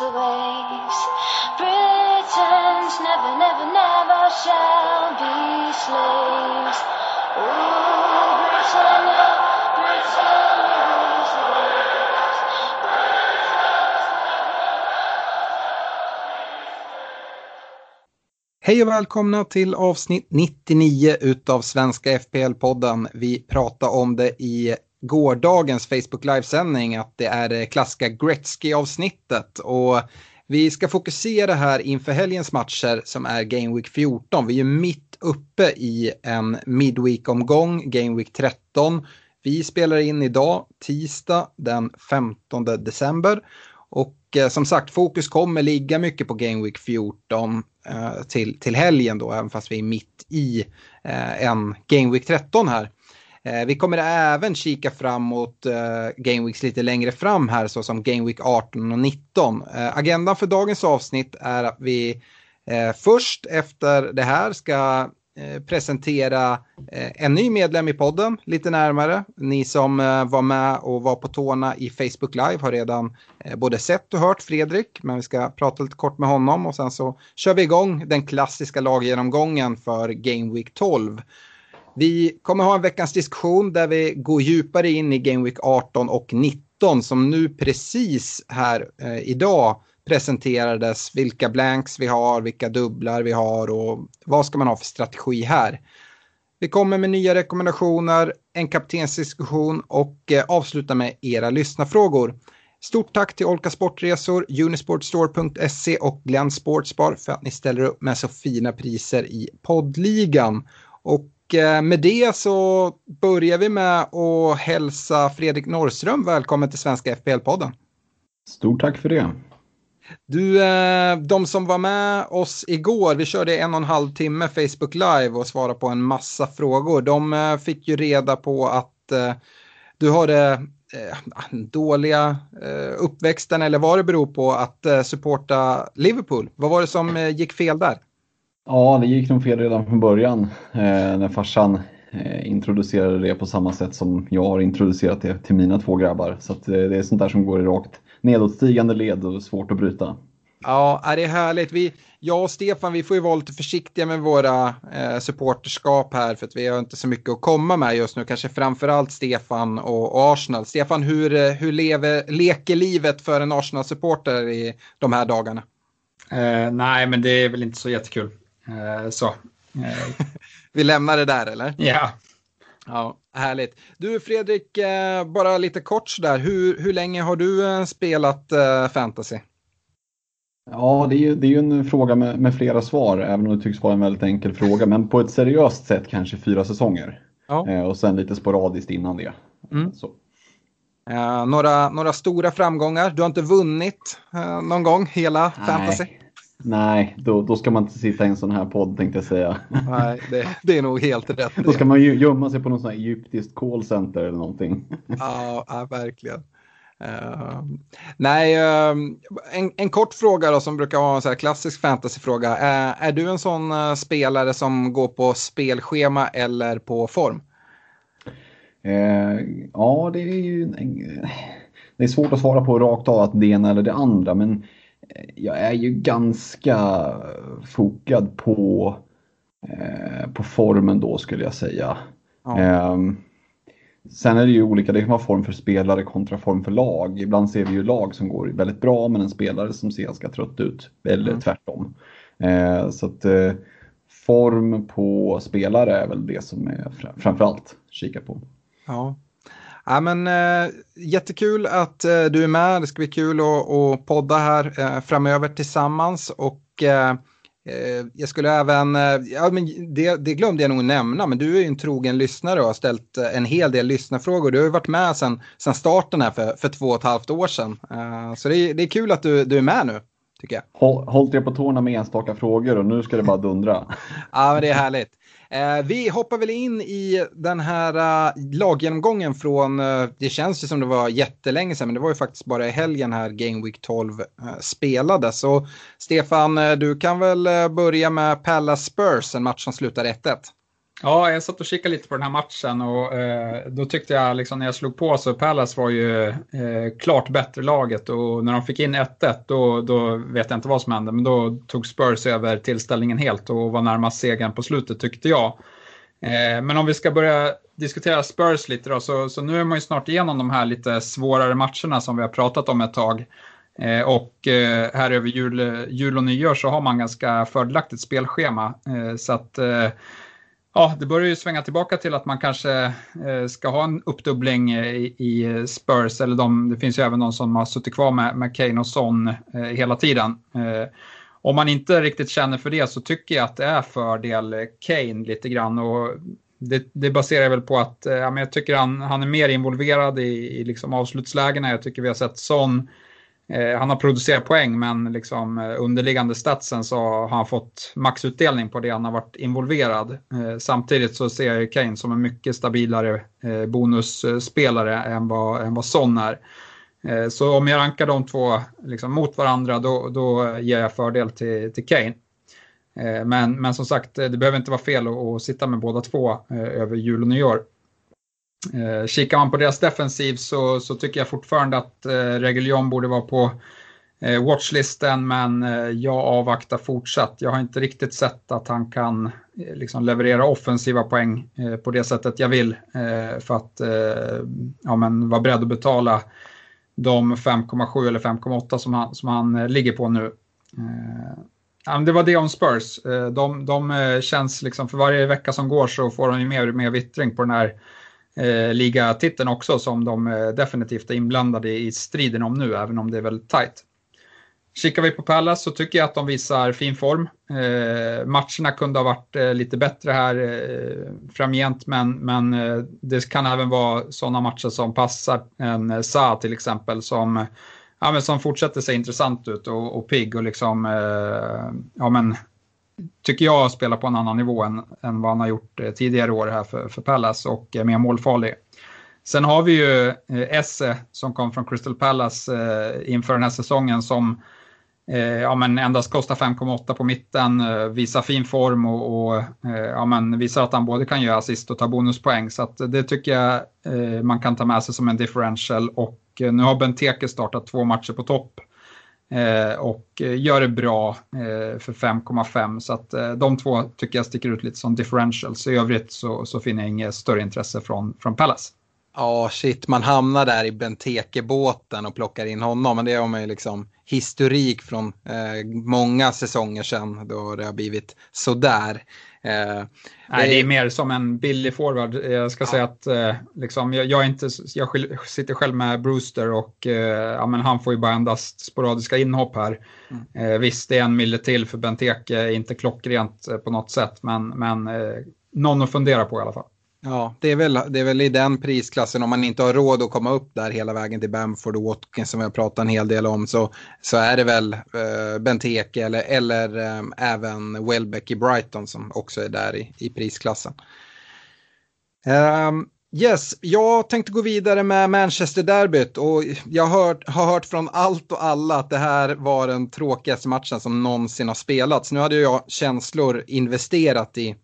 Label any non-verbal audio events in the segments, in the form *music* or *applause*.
Rules the waves. Britons never, never, never shall be slaves. Ooh, Britannia, Britannia rules the waves. Hej och välkomna till avsnitt 99 utav Svenska FPL-podden. Vi pratade om det i gårdagens Facebook Live-sändning att det är det klassiska Gretzky-avsnittet. Och vi ska fokusera här inför helgens matcher som är Game Week 14. Vi är ju mitt uppe i en Midweek-omgång, Game Week 13. Vi spelar in idag, tisdag den 15 december. Och eh, som sagt, fokus kommer ligga mycket på Game Week 14 eh, till, till helgen då, även fast vi är mitt i eh, en Game Week 13 här. Eh, vi kommer även kika framåt eh, Game Weeks lite längre fram här, såsom Game Week 18 och 19. Eh, agendan för dagens avsnitt är att vi eh, först efter det här ska presentera en ny medlem i podden lite närmare. Ni som var med och var på tårna i Facebook Live har redan både sett och hört Fredrik, men vi ska prata lite kort med honom och sen så kör vi igång den klassiska laggenomgången för Game Week 12. Vi kommer ha en veckans diskussion där vi går djupare in i Game Week 18 och 19 som nu precis här eh, idag presenterades vilka blanks vi har, vilka dubblar vi har och vad ska man ha för strategi här. Vi kommer med nya rekommendationer, en kaptensdiskussion och eh, avslutar med era lyssnarfrågor. Stort tack till Olka Sportresor, Unisportstore.se och Glenn Sportsbar för att ni ställer upp med så fina priser i poddligan. Och med det så börjar vi med att hälsa Fredrik Norrström välkommen till Svenska FPL-podden. Stort tack för det. Du, eh, de som var med oss igår, vi körde en och en halv timme Facebook Live och svarade på en massa frågor. De eh, fick ju reda på att eh, du har det dåliga uppväxten eller vad det beror på att supporta Liverpool. Vad var det som gick fel där? Ja, det gick nog fel redan från början när farsan introducerade det på samma sätt som jag har introducerat det till mina två grabbar. Så det är sånt där som går i rakt nedåtstigande led och svårt att bryta. Ja, det är härligt. Vi, jag och Stefan, vi får ju vara lite försiktiga med våra eh, supporterskap här för att vi har inte så mycket att komma med just nu. Kanske framförallt Stefan och, och Arsenal. Stefan, hur, eh, hur lever, leker livet för en Arsenal-supporter i de här dagarna? Eh, nej, men det är väl inte så jättekul. Eh, så. Eh. *laughs* vi lämnar det där, eller? Ja. Ja, härligt. Du Fredrik, eh, bara lite kort sådär. Hur, hur länge har du eh, spelat eh, fantasy? Ja, det är ju, det är ju en fråga med, med, flera svar, även om det tycks vara en väldigt enkel fråga. Men på ett seriöst sätt kanske fyra säsonger. Ja. och sen lite sporadiskt innan det. Mm. Så. Uh, några, några stora framgångar. Du har inte vunnit uh, någon gång hela Nej. fantasy? Nej, då, då ska man inte sitta i en sån här podd tänkte jag säga. Nej, det, det är nog helt rätt. då ska man ju gömma sig på någon sån här egyptiskt callcenter eller någonting. ja, ja, verkligen. Uh, nej, uh, en, en, kort fråga då som brukar vara en så här klassisk fantasyfråga. Uh, är du en sån uh, spelare som går på spelschema eller på form? ja, det är ju det är svårt att svara på rakt av att det ena eller det andra, men jag är ju ganska fokad på, på formen då skulle jag säga. Ja. Sen är det ju olika, det kan vara form för spelare kontra form för lag. Ibland ser vi ju lag som går väldigt bra men en spelare som ser ganska trött ut. Eller mm. tvärtom. Eh, så att eh, form på spelare är väl det som är framförallt kika på. Ja. Ja, men, eh, jättekul att eh, du är med. Det ska bli kul att, att podda här eh, framöver tillsammans. Och eh, eh, jag skulle även, eh, ja, men det, det, glömde jag nog nämna, men du är ju en trogen lyssnare och har ställt en hel del lyssnarfrågor. Du har ju varit med sedan starten här för, för två och ett halvt år sedan. så det är, det är kul att du, du är med nu. Tycker jag. Håll, hållt er på tårna med enstaka frågor och nu ska det bara dundra. ja, men det är härligt. Eh, vi hoppar väl in i den här uh, laggenomgången från, uh, det känns ju som det var jättelänge sedan, men det var ju faktiskt bara i helgen här Game Week 12 uh, eh, spelades. Så Stefan, du kan väl börja med Palace Spurs, en match som slutar 1-1. Ja, jag satt och kikade lite på den här matchen och eh, då tyckte jag liksom när jag slog på så Palace var ju eh, klart bättre laget och när de fick in 1-1 då, då vet jag inte vad som hände men då tog Spurs över tillställningen helt och var närmast segern på slutet tyckte jag. Eh, men om vi ska börja diskutera Spurs lite då så, så nu är man ju snart igenom de här lite svårare matcherna som vi har pratat om ett tag. Eh, och eh, här över jul, jul och nyår så har man ganska fördelaktigt spelschema. Eh, så att Ja, det börjar ju svänga tillbaka till att man kanske eh, ska ha en uppdubbling eh, i, Spurs. Eller de, det finns ju även de som har suttit kvar med, med Kane och Son eh, hela tiden. Om man inte riktigt känner för det så tycker jag att det är fördel Kane lite grann. Och det, det baserar jag väl på att ja, men jag tycker han, han är mer involverad i, i liksom avslutslägena. Jag tycker vi har sett Son Eh, han har producerat poäng men liksom eh, underliggande statsen så har han fått maxutdelning på det han har varit involverad. Eh, samtidigt så ser jag Kane som en mycket stabilare eh, bonusspelare än vad, än vad Son är. Eh, så om jag rankar de två liksom mot varandra då, då ger jag fördel till, till Kane. Men, men som sagt, det behöver inte vara fel att, att sitta med båda två över jul och nyår. Eh, kikar man på deras defensiv så, så tycker jag fortfarande att eh, Reguljon borde vara på eh, watchlisten men eh, jag avvaktar fortsatt. Jag har inte riktigt sett att han kan eh, liksom leverera offensiva poäng eh, på det sättet jag vill eh, för att eh, ja, men vara beredd att betala de 5,7 eller 5,8 som han, som han eh, ligger på nu. Eh, det var det om Spurs. De, de känns liksom för varje vecka som går så får de ju mer och mer vittring på den här eh, ligatiteln också som de eh, definitivt är inblandade i striden om nu, även om det är väldigt tajt. Kikar vi på Palace så tycker jag att de visar fin form. Eh, matcherna kunde ha varit eh, lite bättre här eh, framgent, men, men eh, det kan även vara sådana matcher som passar en eh, Sa till exempel, som, ja, men som fortsätter se intressant ut och, och pigg och liksom, eh, ja men tycker jag, spelar på en annan nivå än, än vad han har gjort eh, tidigare år här för, för Palace och är mer målfarlig. Sen har vi ju eh, Esse som kom från Crystal Palace eh, inför den här säsongen som eh, ja, men endast kostar 5,8 på mitten, eh, visar fin form och, och ja, men visar att han både kan göra assist och ta bonuspoäng. Så det tycker jag man kan ta med sig som en differential och nu har Benteke startat två matcher på topp. Eh, och eh, gör det bra eh, för 5,5 så att de två tycker jag sticker ut lite som differentials. I övrigt så, så finner jag inget större intresse från, från Palace. Ja, oh, shit, man hamnar där i Benteke-båten och plockar in honom. Men det har man ju liksom historik från eh, många säsonger sedan då det har blivit sådär. Eh, Nej, det är mer som en billig forward. Jag ska ja. säga att eh, liksom, jag, jag, inte, jag sitter själv med Brewster och eh, ja, men han får ju bara endast sporadiska inhopp här. Mm. Eh, visst, det är en mille till för Benteke, inte klockrent eh, på något sätt, men, men eh, någon att fundera på i alla fall. Ja, det är, väl, det är väl i den prisklassen om man inte har råd att komma upp där hela vägen till Bamford och Watkins som jag pratat en hel del om så, så är det väl eh, Benteke eller, eller eh, även Welbeck i Brighton som också är där i, i prisklassen. Um, yes, jag tänkte gå vidare med Manchester-derbyt och jag hört, har hört från allt och alla att det här var den tråkigaste matchen som någonsin har spelats. Nu hade jag känslor investerat i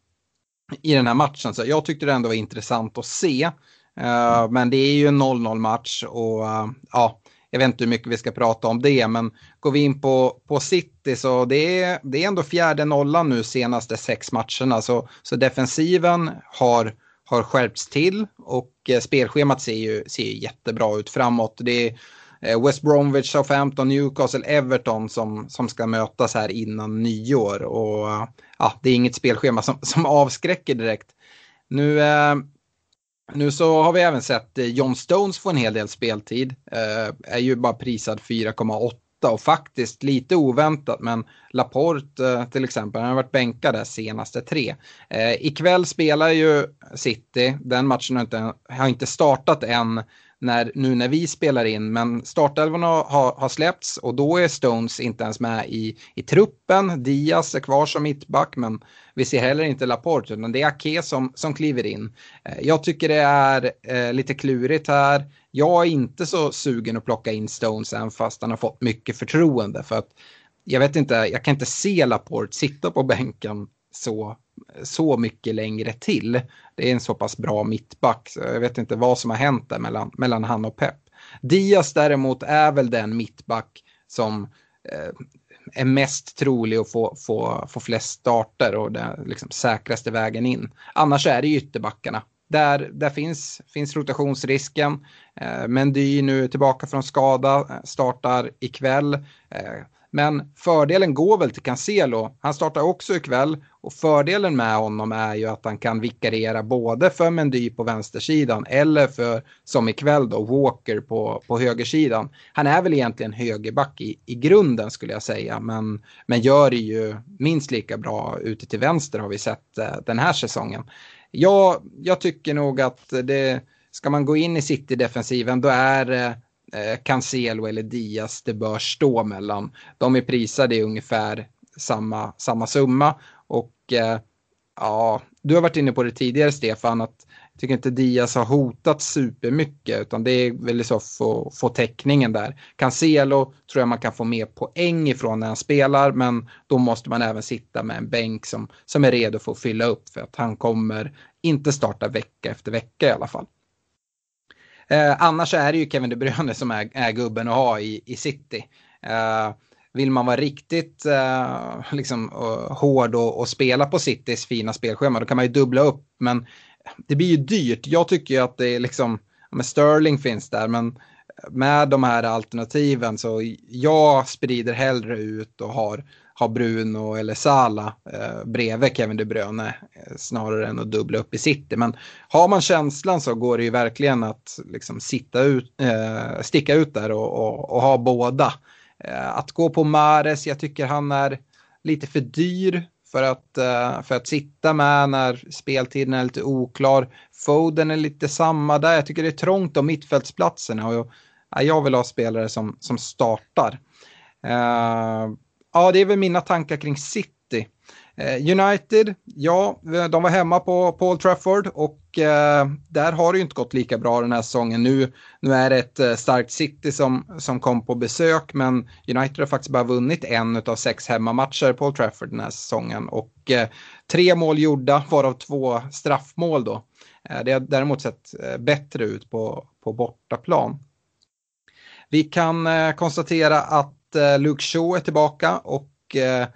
i den här matchen. Så jag tyckte det ändå var intressant att se. Uh, men det är ju en 0-0 match och uh, ja, jag vet inte hur mycket vi ska prata om det, men går vi in på, på City så det är, det är ändå fjärde nollan nu senaste sex matcherna. Så, så defensiven har har skärpts till och eh, spelschemat ser ju, ser ju jättebra ut framåt. Det är Eh, West Bromwich, Southampton, Newcastle, Everton som, som ska mötas här innan nyår. Och eh, ja, det är inget spelschema som, som avskräcker direkt. Nu, eh, nu så har vi även sett eh, John Stones få en hel del speltid. Eh, är ju bara prisad 4,8 och faktiskt lite oväntat men Laporte eh, till exempel, han har varit bänkad där senaste tre. Eh, ikväll spelar ju City, den matchen har inte, har inte startat än när, nu när vi spelar in. Men startelvorna har, har släppts och då är Stones inte ens med i, i truppen. Diaz är kvar som mittback men vi ser heller inte Laporte utan det är Ake som, som kliver in. Eh, jag tycker det är eh, lite klurigt här. Jag är inte så sugen att plocka in Stones än fast han har fått mycket förtroende för att jag vet inte, jag kan inte se Laporte sitta på bänken så, så mycket längre till. Det är en så pass bra mittback, så jag vet inte vad som har hänt där mellan, mellan han och Pep. Diaz däremot är väl den mittback som eh, är mest trolig att få, få, få flest starter och den liksom säkraste vägen in. Annars är det ytterbackarna. Där, där finns, finns rotationsrisken. Eh, Mendy nu tillbaka från skada, eh, startar ikväll. Eh, men fördelen går väl till Cancelo. Han startar också ikväll och fördelen med honom är ju att han kan vikariera både för Mendy på vänstersidan eller för, som ikväll då, Walker på, på högersidan. Han är väl egentligen högerback i, i grunden skulle jag säga, men, men gör det ju minst lika bra ute till vänster har vi sett eh, den här säsongen. Jag, jag tycker nog att det, ska man gå in i City-defensiven då är eh, eh, Cancelo eller Diaz det bör stå mellan. De är prisade i ungefär samma, samma summa och eh, ja, du har varit inne på det tidigare Stefan att jag tycker inte Diaz har hotat supermycket utan det är väl så få, få täckningen där. Cancelo tror jag man kan få mer poäng ifrån när han spelar men då måste man även sitta med en bänk som, som är redo för att fylla upp för att han kommer inte starta vecka efter vecka i alla fall. Eh, annars är det ju Kevin De Bruyne som är, är gubben att ha i, i City. Eh, vill man vara riktigt eh, liksom, uh, hård och, och, spela på Citys fina spelschema då kan man ju dubbla upp. Men det blir ju dyrt. Jag tycker ju att det är liksom, med Sterling finns där men med de här alternativen så jag sprider hellre ut och har har Bruno eller Sala eh, bredvid Kevin De Bruyne eh, snarare än att dubbla upp i city. Men har man känslan så går det ju verkligen att liksom sitta ut, eh, sticka ut där och, och, och ha båda. Eh, att gå på Mares, jag tycker han är lite för dyr för att, eh, för att sitta med när speltiden är lite oklar. Foden är lite samma där, jag tycker det är trångt om mittfältsplatserna och jag, vill ha spelare som, som startar. Uh, Ja, det är väl mina tankar kring City. Eh, United, ja, eh, de var hemma på Paul Trafford och eh, där har det ju inte gått lika bra den här säsongen. Nu, nu är det ett starkt City som, som kom på besök men United har faktiskt bara vunnit en av sex hemmamatcher på Paul Trafford den här säsongen och eh, tre mål gjorda varav två straffmål då. Eh, det har däremot sett bättre ut på, på bortaplan. Vi kan eh, konstatera att eh, Luke Shaw är tillbaka och eh,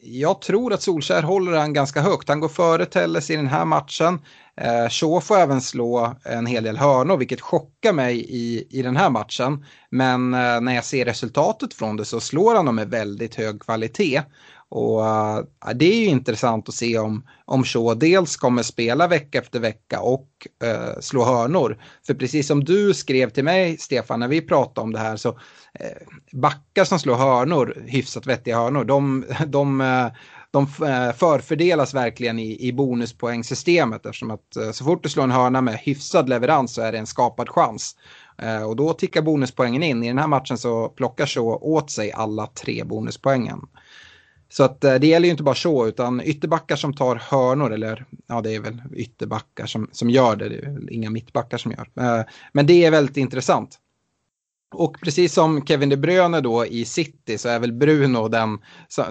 jag tror att Solskär håller han ganska högt. Han går före Telles i den här matchen. Eh, Shaw får även slå en hel del hörnor, vilket chockar mig i, i den här matchen. Men eh, när jag ser resultatet från det så slår han dem med väldigt hög kvalitet. Och uh, det är ju intressant att se om, om Shaw dels kommer spela vecka efter vecka och uh, slå hörnor. För precis som du skrev till mig, Stefan, när vi pratade om det här så uh, backar som slår hörnor, hyfsat vettiga hörnor, de, de, de förfördelas verkligen i, i bonuspoängsystemet eftersom att så fort du slår en hörna med hyfsad leverans så är det en skapad chans. Och då tickar bonuspoängen in. I den här matchen så plockar Shaw åt sig alla tre bonuspoängen. Så att eh, det gäller ju inte bara så, utan ytterbackar som tar hörnor, eller ja, det är väl ytterbackar som, som gör det, det är väl inga mittbackar som gör. Eh, men det är väldigt intressant. Och precis som Kevin De Bruyne då i City så är väl Bruno den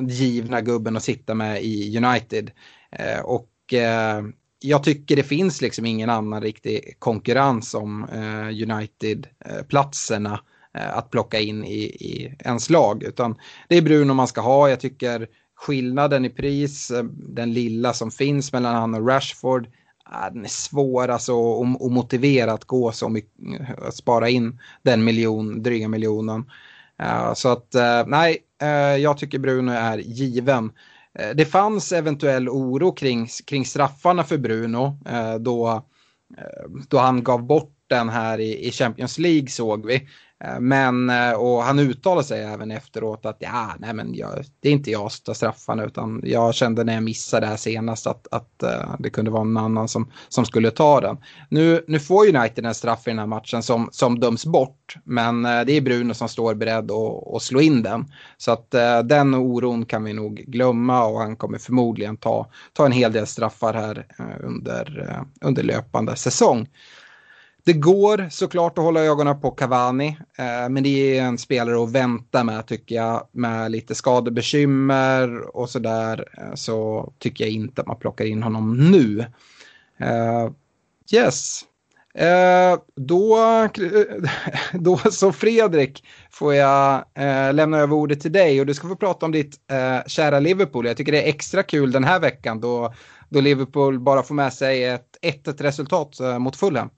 givna gubben att sitta med i United. Eh, och jag tycker det finns liksom ingen annan riktig konkurrens om United-platserna Eh, Eh, att plocka in i, i ens lag. Utan det är Bruno man ska ha. Jag tycker skillnaden i pris, eh, den lilla som finns mellan han och Rashford, eh, den är svår alltså att, motivera att gå så mycket, att spara in den miljon, dryga miljonen. Så att nej, jag tycker Bruno är given. det fanns eventuell oro kring, kring straffarna för Bruno då, då han gav bort den här i, i Champions League såg vi. Eh, men, eh, och han uttalade sig även efteråt att ja, nej men jag, det är inte jag som tar straffarna utan jag kände när jag missade det här senast att, att eh, det kunde vara någon annan som, som skulle ta den. Nu, nu får United en straff i den här matchen som, som döms bort men det är Bruno som står beredd att, att slå in den. Så att den oron kan vi nog glömma och han kommer förmodligen ta, ta en hel del straffar här under, under löpande säsong. Det går såklart att hålla ögonen på Cavani, eh, men det är en spelare att vänta med tycker jag. Med lite skadebekymmer och sådär eh, så tycker jag inte att man plockar in honom nu. Eh, yes. Eh, då, *laughs* då så Fredrik får jag eh, lämna över ordet till dig och du ska få prata om ditt eh, kära Liverpool. Jag tycker det är extra kul den här veckan då, då Liverpool bara får med sig ett 1-1 resultat eh, mot Fulham.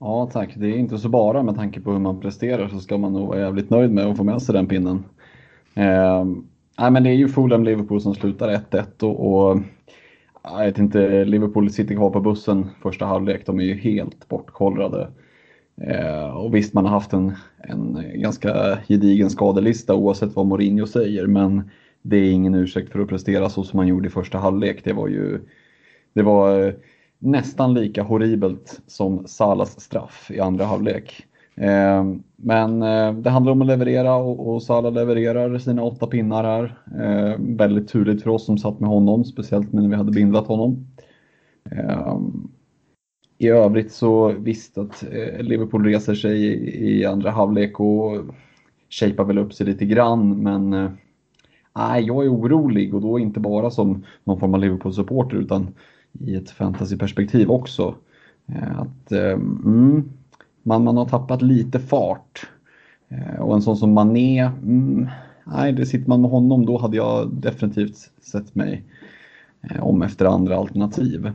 Ja tack, det är inte så bara med tanke på hur man presterar så ska man nog vara jävligt nöjd med att få med sig den pinnen. Eh, nej, men det är ju Fulham-Liverpool som slutar 1-1 och, och jag vet inte, Liverpool sitter kvar på bussen första halvlek, de är ju helt bortkollrade. Eh, och visst, man har haft en, en ganska gedigen skadelista oavsett vad Mourinho säger, men det är ingen ursäkt för att prestera så som man gjorde i första halvlek. Det var ju, det var nästan lika horribelt som Salas straff i andra halvlek. Ehm, men eh, det handlar om att leverera och Salah levererar sina åtta pinnar här. Ehm, väldigt turligt för oss som satt med honom, speciellt när vi hade bindlat honom. Ehm, I övrigt så visst att eh, Liverpool reser sig i andra halvlek och shapar väl upp sig lite grann, men eh, nej, jag är orolig och då inte bara som någon form av Liverpool-supporter utan i ett fantasyperspektiv också. Eh, att eh, mm, man, man har tappat lite fart. Eh, och en sån som Mané, mm, nej, det sitter man med honom då hade jag definitivt sett mig om efter andra alternativ.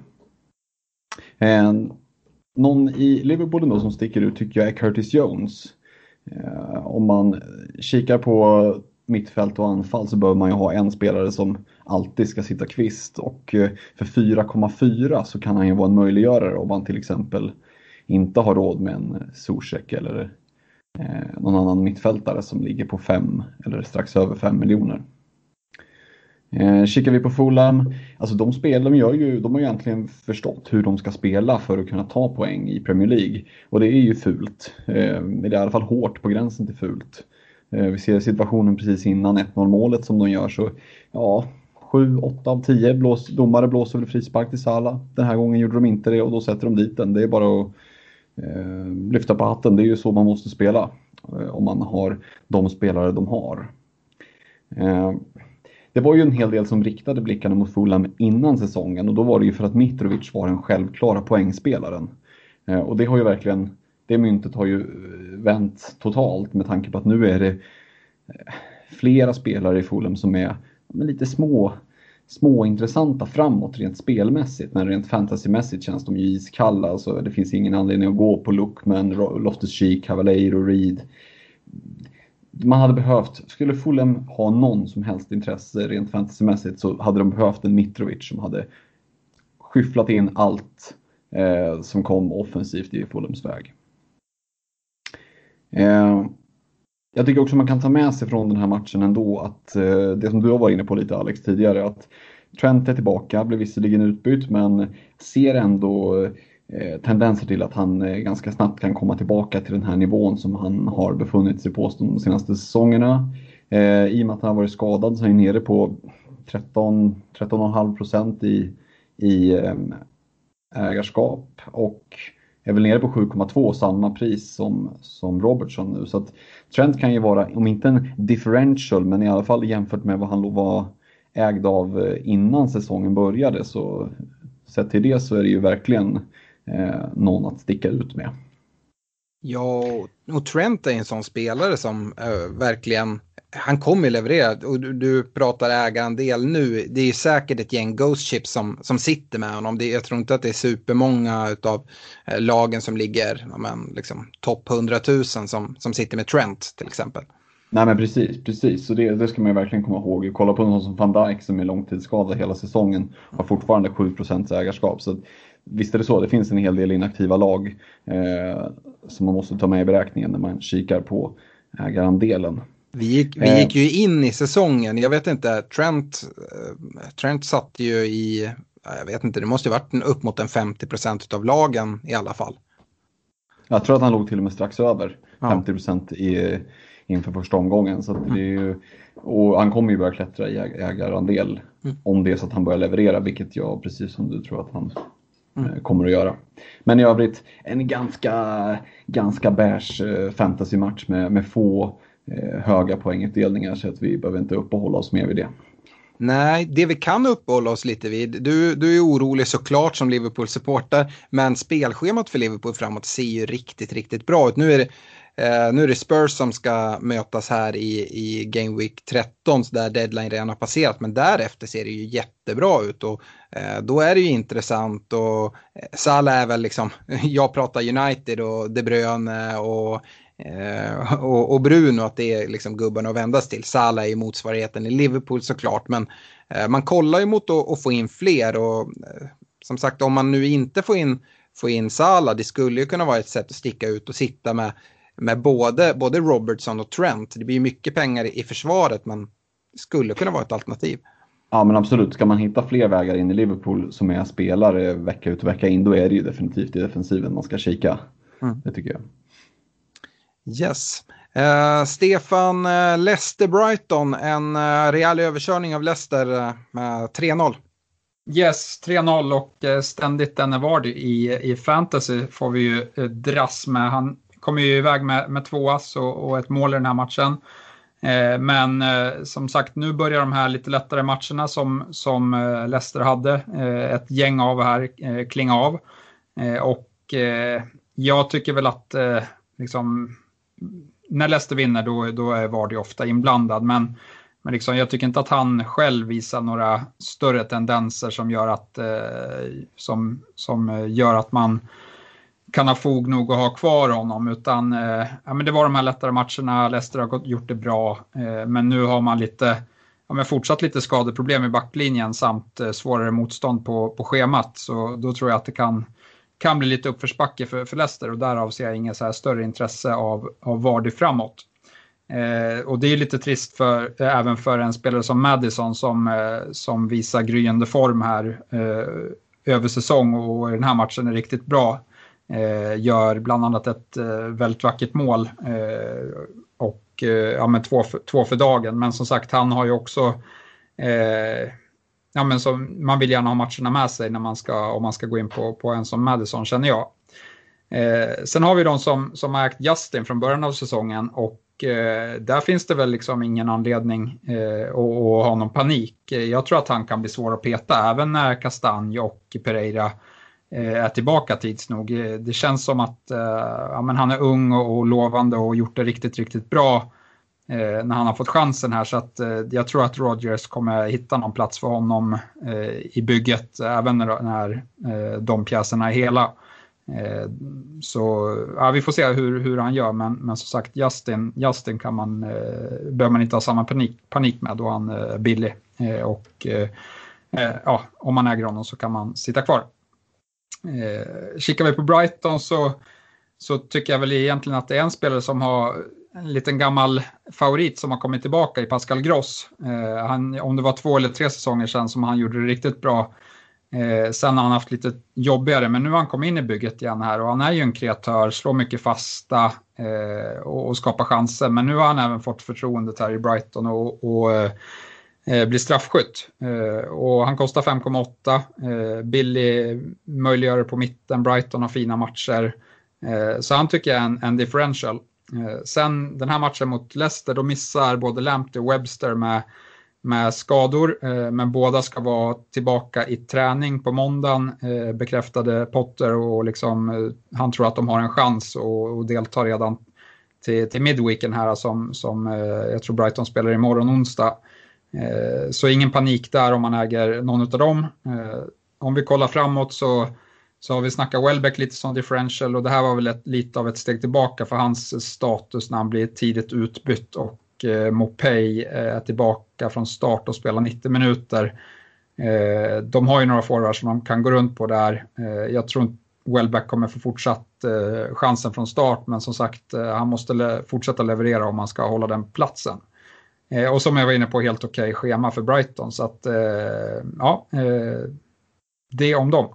Någon i Liverpool då som sticker ut tycker jag är Curtis Jones. Om man kikar på mittfält och anfall så behöver man ju ha en spelare som alltid ska sitta kvist och eh, för 4,4 så kan han ju vara en möjliggörare om man till exempel inte har råd med en eh, Zuzek eller eh, någon annan mittfältare som ligger på 5 eller strax över 5 miljoner. Eh, kikar vi på Fulham, alltså de spel de gör ju, de har ju egentligen förstått hur de ska spela för att kunna ta poäng i Premier League. Och det är ju fult, eh, är i alla fall hårt på gränsen till fult. Eh, vi ser situationen precis innan 1-0 målet som de gör så ja, 7-8 av 10 blås, domare blåser väl frispark till Sala. Den här gången gjorde de inte det och då sätter de dit den. Det är bara att eh, lyfta på hatten. Det är ju så man måste spela eh, om man har de spelare de har. Eh, det var ju en hel del som riktade blickarna mot Fulham innan säsongen och då var det ju för att Mitrovic var den självklara poängspelaren. Eh, och det har ju verkligen det myntet har ju eh, vänt totalt med tanke på att nu är det eh, flera spelare i Fulham som är lite små, småintressanta framåt rent spelmässigt. Men rent fantasymässigt känns de ju iskalla. Alltså, det finns ingen anledning att gå på Lookman, Loftus-Cheek, Cavaleiro, Reed. Man hade behövt, skulle Fulham ha någon som helst intresse rent fantasymässigt så hade de behövt en Mitrovic som hade skyfflat in allt eh, som kom offensivt i Fulhams väg. Eh, jag tycker också man kan ta med sig från den här matchen ändå att eh, det som du har varit inne på lite Alex tidigare att Trent är tillbaka, blev visserligen utbytt men ser ändå eh, tendenser till att han eh, ganska snabbt kan komma tillbaka till den här nivån som han har befunnit sig på de senaste säsongerna. Eh, I och med att han har varit skadad så är han nere på 13, 13,5 procent i, i eh, ägarskap och är väl nere på 7,2 samma pris som, som Robertson nu. Så att Trent kan ju vara, om inte en differential, men i alla fall jämfört med vad han var ägd av eh, innan säsongen började så sett till det så är det ju verkligen eh, någon att sticka ut med. Ja, och Trent är en sån spelare som äh, verkligen han kommer leverera och du, du pratar ägarandel nu. Det är säkert ett gäng Ghost Chips som, som sitter med honom. Det, jag tror inte att det är supermånga av eh, lagen som ligger ja, liksom, topp 100 000 som, som sitter med Trent till exempel. Nej men precis, precis. Så det, det ska man ju verkligen komma ihåg. Kolla på någon som van Dijk som är långtidsskadad hela säsongen har fortfarande 7% ägarskap. Så visst är det så, det finns en hel del inaktiva lag eh, som man måste ta med i beräkningen när man kikar på ägarandelen. Vi gick, vi gick ju in i säsongen, jag vet inte, Trent, eh, Trent satt ju i, jag vet inte, det måste ju varit upp mot en 50% av lagen i alla fall. Jag tror att han låg till och med strax över ja. 50 i, inför första omgången. Så det är ju, och han kommer ju börja klättra i ägarandel mm. om det är så att han börjar leverera, vilket jag precis som du tror att han mm. Eh, kommer att göra. Men i övrigt en ganska, ganska beige eh, fantasymatch med, med få eh, Eh, höga poängutdelningar så att vi behöver inte uppehålla oss mer vid det. Nej, det vi kan uppehålla oss lite vid, du, du är orolig såklart som Liverpool-supporter, men spelschemat för Liverpool framåt ser ju riktigt, riktigt bra ut. Nu är det Eh, nu är det Spurs som ska mötas här i, i Game Week 13 där deadline redan har passerat men därefter ser det ju jättebra ut och eh, då är det ju intressant och eh, Salah är väl liksom, *laughs* jag pratar United och De Bruyne och Eh, och, och, Bruno, att det är liksom gubbarna att vändas till. Salah är motsvarigheten i Liverpool såklart, men eh, man kollar ju mot att, att få in fler och eh, som sagt om man nu inte får in, får in Salah, det skulle ju kunna vara ett sätt att sticka ut och sitta med med både, både Robertson och Trent. Det blir mycket pengar i försvaret men det skulle kunna vara ett alternativ. Ja men absolut, ska man hitta fler vägar in i Liverpool som är spelare vecka ut och vecka in då är det ju definitivt i defensiven man ska kika. Mm. Det tycker jag. Yes. Uh, Stefan, eh, uh, Leicester-Brighton, en uh, rejäl överkörning av Leicester uh, med 3-0. Yes, 3-0 och ständigt denne Vardy i, i fantasy får vi ju dras med. Han kommer ju iväg med, med två ass och, och ett mål i den här matchen. Men som sagt, nu börjar de här lite lättare matcherna som, som Leicester hade. Ett gäng av här klinga av. Och jag tycker väl att liksom, när Leicester vinner då, då är Vardy ofta inblandad. Men, men liksom, jag tycker inte att han själv visar några större tendenser som gör att, eh, som, som gör att man kan ha fog nog att ha kvar honom. Utan eh, ja, men det var de här lättare matcherna, Leicester har gjort det bra. Eh, men nu har man lite, ja, men fortsatt lite skadeproblem i backlinjen samt eh, svårare motstånd på, på schemat. Så då tror jag att det kan, kan bli lite uppförsbacke för, för Leicester och därav ser jag inget så här större intresse av, av Vardy framåt. Eh, och det är lite trist för, eh, även för en spelare som Madison som, eh, som visar gryende form här eh, över säsong och i den här matchen är riktigt bra. Eh, gör bland annat ett eh, väldigt vackert mål eh, och eh, ja, men två, för, två för dagen. Men som sagt, han har ju också eh, ja, men så, man vill gärna ha matcherna med sig när man ska, om man ska gå in på, på en som Madison känner jag. Eh, sen har vi de som, som har ägt Justin från början av säsongen och eh, där finns det väl liksom ingen anledning eh, att, att ha någon panik. Jag tror att han kan bli svår att peta även när Castagne och Pereira Eh, är tillbaka tids nog. Eh, det känns som att eh, ja, men han är ung och, och lovande och gjort det riktigt, riktigt bra Eh, när han har fått chansen här. Så att, eh, jag tror att Rogers kommer hitta någon plats för honom eh, i bygget även när, när de pjäserna är hela. Så ja, vi får se hur, hur han gör, men, men som sagt Justin, Justin kan man, behöver man inte ha samma panik, panik med då han är billig. Och ja, om man äger honom så kan man sitta kvar. Eh, kikar vi på Brighton så, så tycker jag väl egentligen att det är en spelare som har en liten gammal favorit som har kommit tillbaka i Pascal Gross. Eh, han, om det var två eller tre säsonger sedan som han gjorde det riktigt bra. Eh, sen har han haft lite jobbigare, men nu har han kommit in i bygget igen här och han är ju en kreatör, slår mycket fasta eh, och, och, skapar chanser. Men nu har han även fått förtroendet här i Brighton och, och eh, eh blir straffskytt. Eh, och han kostar 5,8. Eh, Billy möjliggör på mitten, Brighton har fina matcher. Eh, så han tycker jag är en, en differential. Eh, sen den här matchen mot Leicester, då missar både Lamptey och Webster med, med skador, eh, men båda ska vara tillbaka i träning på måndagen, eh, bekräftade Potter och liksom, han tror att de har en chans och, och deltar redan till, till midweeken här som, som jag tror Brighton spelar imorgon onsdag. Så ingen panik där om man äger någon av dem. Om vi kollar framåt så, så har vi snackat Welbeck lite som differential och det här var väl ett, lite av ett steg tillbaka för hans status när han blir tidigt utbytt och eh, Mopey eh, är tillbaka från start och spelar 90 minuter. Eh, de har ju några forwards som de kan gå runt på där. Eh, jag tror inte Welbeck kommer få fortsatt eh, chansen från start men som sagt eh, han måste le fortsätta leverera om han ska hålla den platsen. Eh, och som jag var inne på helt okej okay schema för Brighton så att eh, ja, eh, det om dem.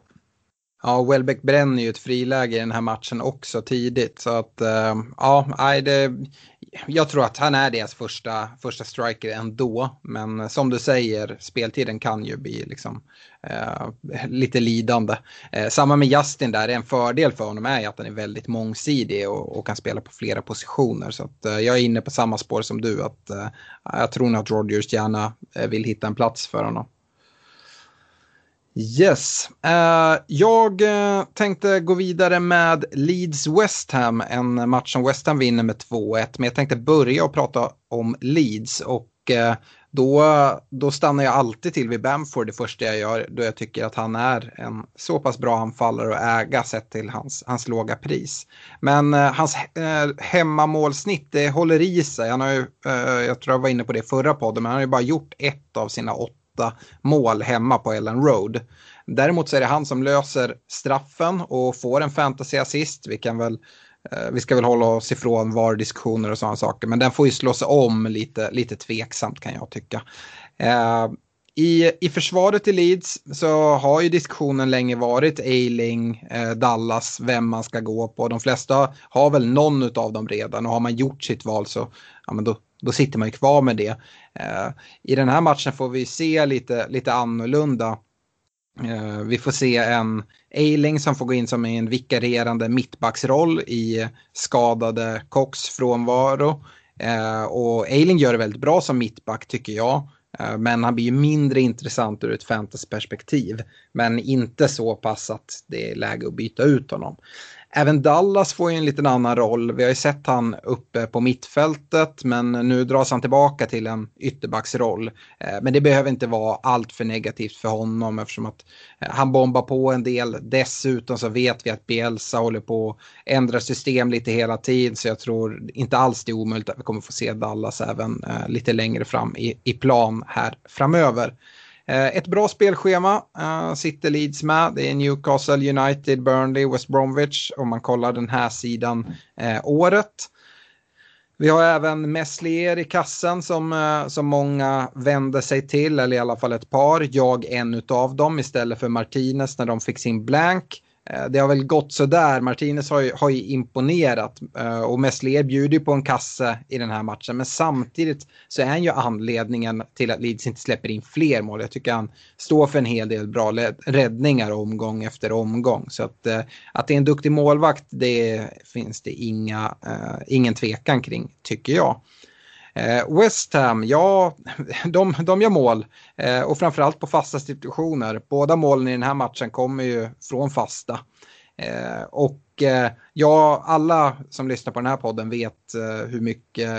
Ja, Welbeck bränner ju ett friläge i den här matchen också tidigt. Så att, eh, ja, det, jag tror att han är deras första, första striker ändå. Men som du säger, speltiden kan ju bli liksom, eh, lite lidande. Eh, samma med Justin där, en fördel för honom är att han är väldigt mångsidig och, och kan spela på flera positioner. Så att, eh, jag är inne på samma spår som du, att eh, jag tror nog att Rodgers gärna vill hitta en plats för honom. Yes. Uh, jag uh, tänkte gå vidare med Leeds West Ham, en match som West Ham vinner med 2-1. Men jag tänkte börja och prata om Leeds och uh, då, då stannar jag alltid till vid Bamford det första jag gör då jag tycker att han är en så pass bra anfallare att äga sett till hans, hans låga pris. Men hans hemmamålsnitt det håller i sig. Han har ju, jag tror jag var inne på det förra podden, men han har ju bara gjort ett av sina åtta åtta mål hemma på Ellen Road. Däremot så är det han som löser straffen och får en fantasy assist. Vi kan väl eh, vi ska väl hålla oss ifrån VAR-diskussioner och sådana saker, men den får ju slås om lite, lite tveksamt kan jag tycka. Eh, i, I försvaret i Leeds så har ju diskussionen länge varit Eiling, eh, Dallas, vem man ska gå på. De flesta har väl någon av dem redan och har man gjort sitt val så ja, men då, då sitter man ju kvar med det. Eh, I den här matchen får vi se lite, lite annorlunda. Eh, vi får se en Eiling som får gå in som en vikarierande mittbacksroll i skadade Cox frånvaro. Eh, och Eiling gör det väldigt bra som mittback tycker jag. Eh, men han blir ju mindre intressant ur ett fantasyperspektiv. Men inte så pass att det är läge att byta ut honom. Även Dallas får ju en liten annan roll. Vi har ju sett han uppe på mittfältet men nu dras han tillbaka till en ytterbacksroll. Eh, men det behöver inte vara allt för negativt för honom eftersom att eh, han bombar på en del. Dessutom så vet vi att Bielsa håller på att ändra system lite hela tiden så jag tror inte alls det är omöjligt att vi kommer få se Dallas även eh, lite längre fram i, i plan här framöver. Eh, ett bra spelschema eh, sitter Leeds med. Det är Newcastle, United, Burnley, West Bromwich om man kollar den här sidan eh, året. Vi har även Meslier i kassen som, som många vänder sig till, eller i alla fall ett par. Jag en av dem istället för Martinez när de fick sin blank. Eh, det har väl gått sådär. Martinez har ju, har ju imponerat eh, och Messler bjuder ju på en kasse i den här matchen. Men samtidigt så är han ju anledningen till att Leeds inte släpper in fler mål. Jag tycker han står för en hel del bra räddningar omgång efter omgång. Så att, eh, att det är en duktig målvakt det finns det inga, ingen tvekan kring tycker jag. Eh, West Ham, ja, de, de gör mål eh, och framförallt på fasta situationer. Båda målen i den här matchen kommer ju från fasta. Eh, och eh, ja, alla som lyssnar på den här podden vet eh, hur mycket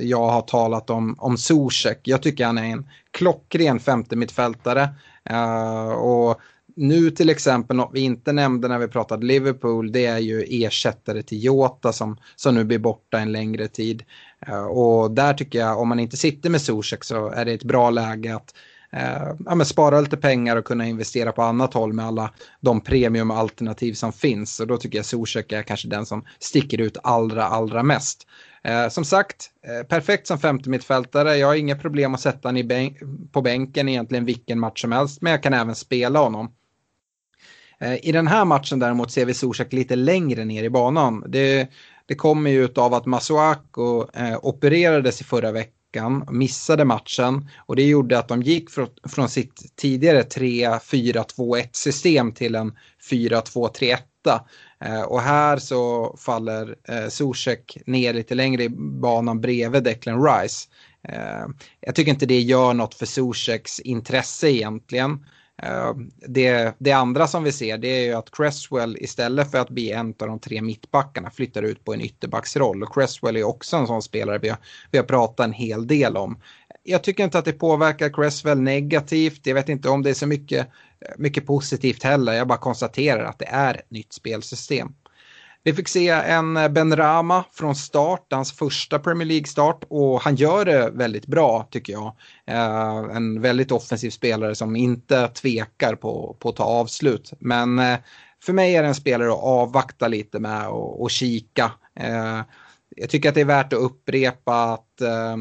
jag har talat om, om Zuzek. Jag tycker han är en klockren femte mittfältare. Eh, och nu till exempel, något vi inte nämnde när vi pratade Liverpool, det är ju ersättare till Jota som, som nu blir borta en längre tid. Eh, och där tycker jag, om man inte sitter med Zuzek så är det ett bra läge att eh, ja, spara lite pengar och kunna investera på annat håll med alla de premiumalternativ som finns. Och då tycker jag Zuzek är kanske den som sticker ut allra, allra mest. Eh, som sagt, eh, perfekt som femte mittfältare. Jag har inga problem att sätta honom bän på bänken egentligen vilken match som helst. Men jag kan även spela honom. Eh, I den här matchen däremot ser vi Zuzek lite längre ner i banan. Det det kommer ju av att Masuako eh, opererades i förra veckan, missade matchen och det gjorde att de gick från, från sitt tidigare 3-4-2-1 system till en 4-2-3-1. Eh, och här så faller eh, Zuzek ner lite längre i banan bredvid Declan Rice. Eh, jag tycker inte det gör något för Zuzeks intresse egentligen. Eh, det, det andra som vi ser det är ju att Cresswell istället för att bli en av de tre mittbackarna flyttar ut på en ytterbacksroll. Och Cresswell är också en sån spelare vi har, vi har pratat en hel del om. Jag tycker inte att det påverkar Cresswell negativt. Jag vet inte om det är så mycket, mycket positivt heller. Jag bara konstaterar att det är ett nytt spelsystem. Vi fick se en eh, Ben Rama från start, hans första Premier League-start och han gör det väldigt bra tycker jag. Eh, en väldigt offensiv spelare som inte tvekar på, på att ta avslut. Men eh, för mig är det en spelare att avvakta lite med och, och kika. Eh, jag tycker att det är värt att upprepa att eh,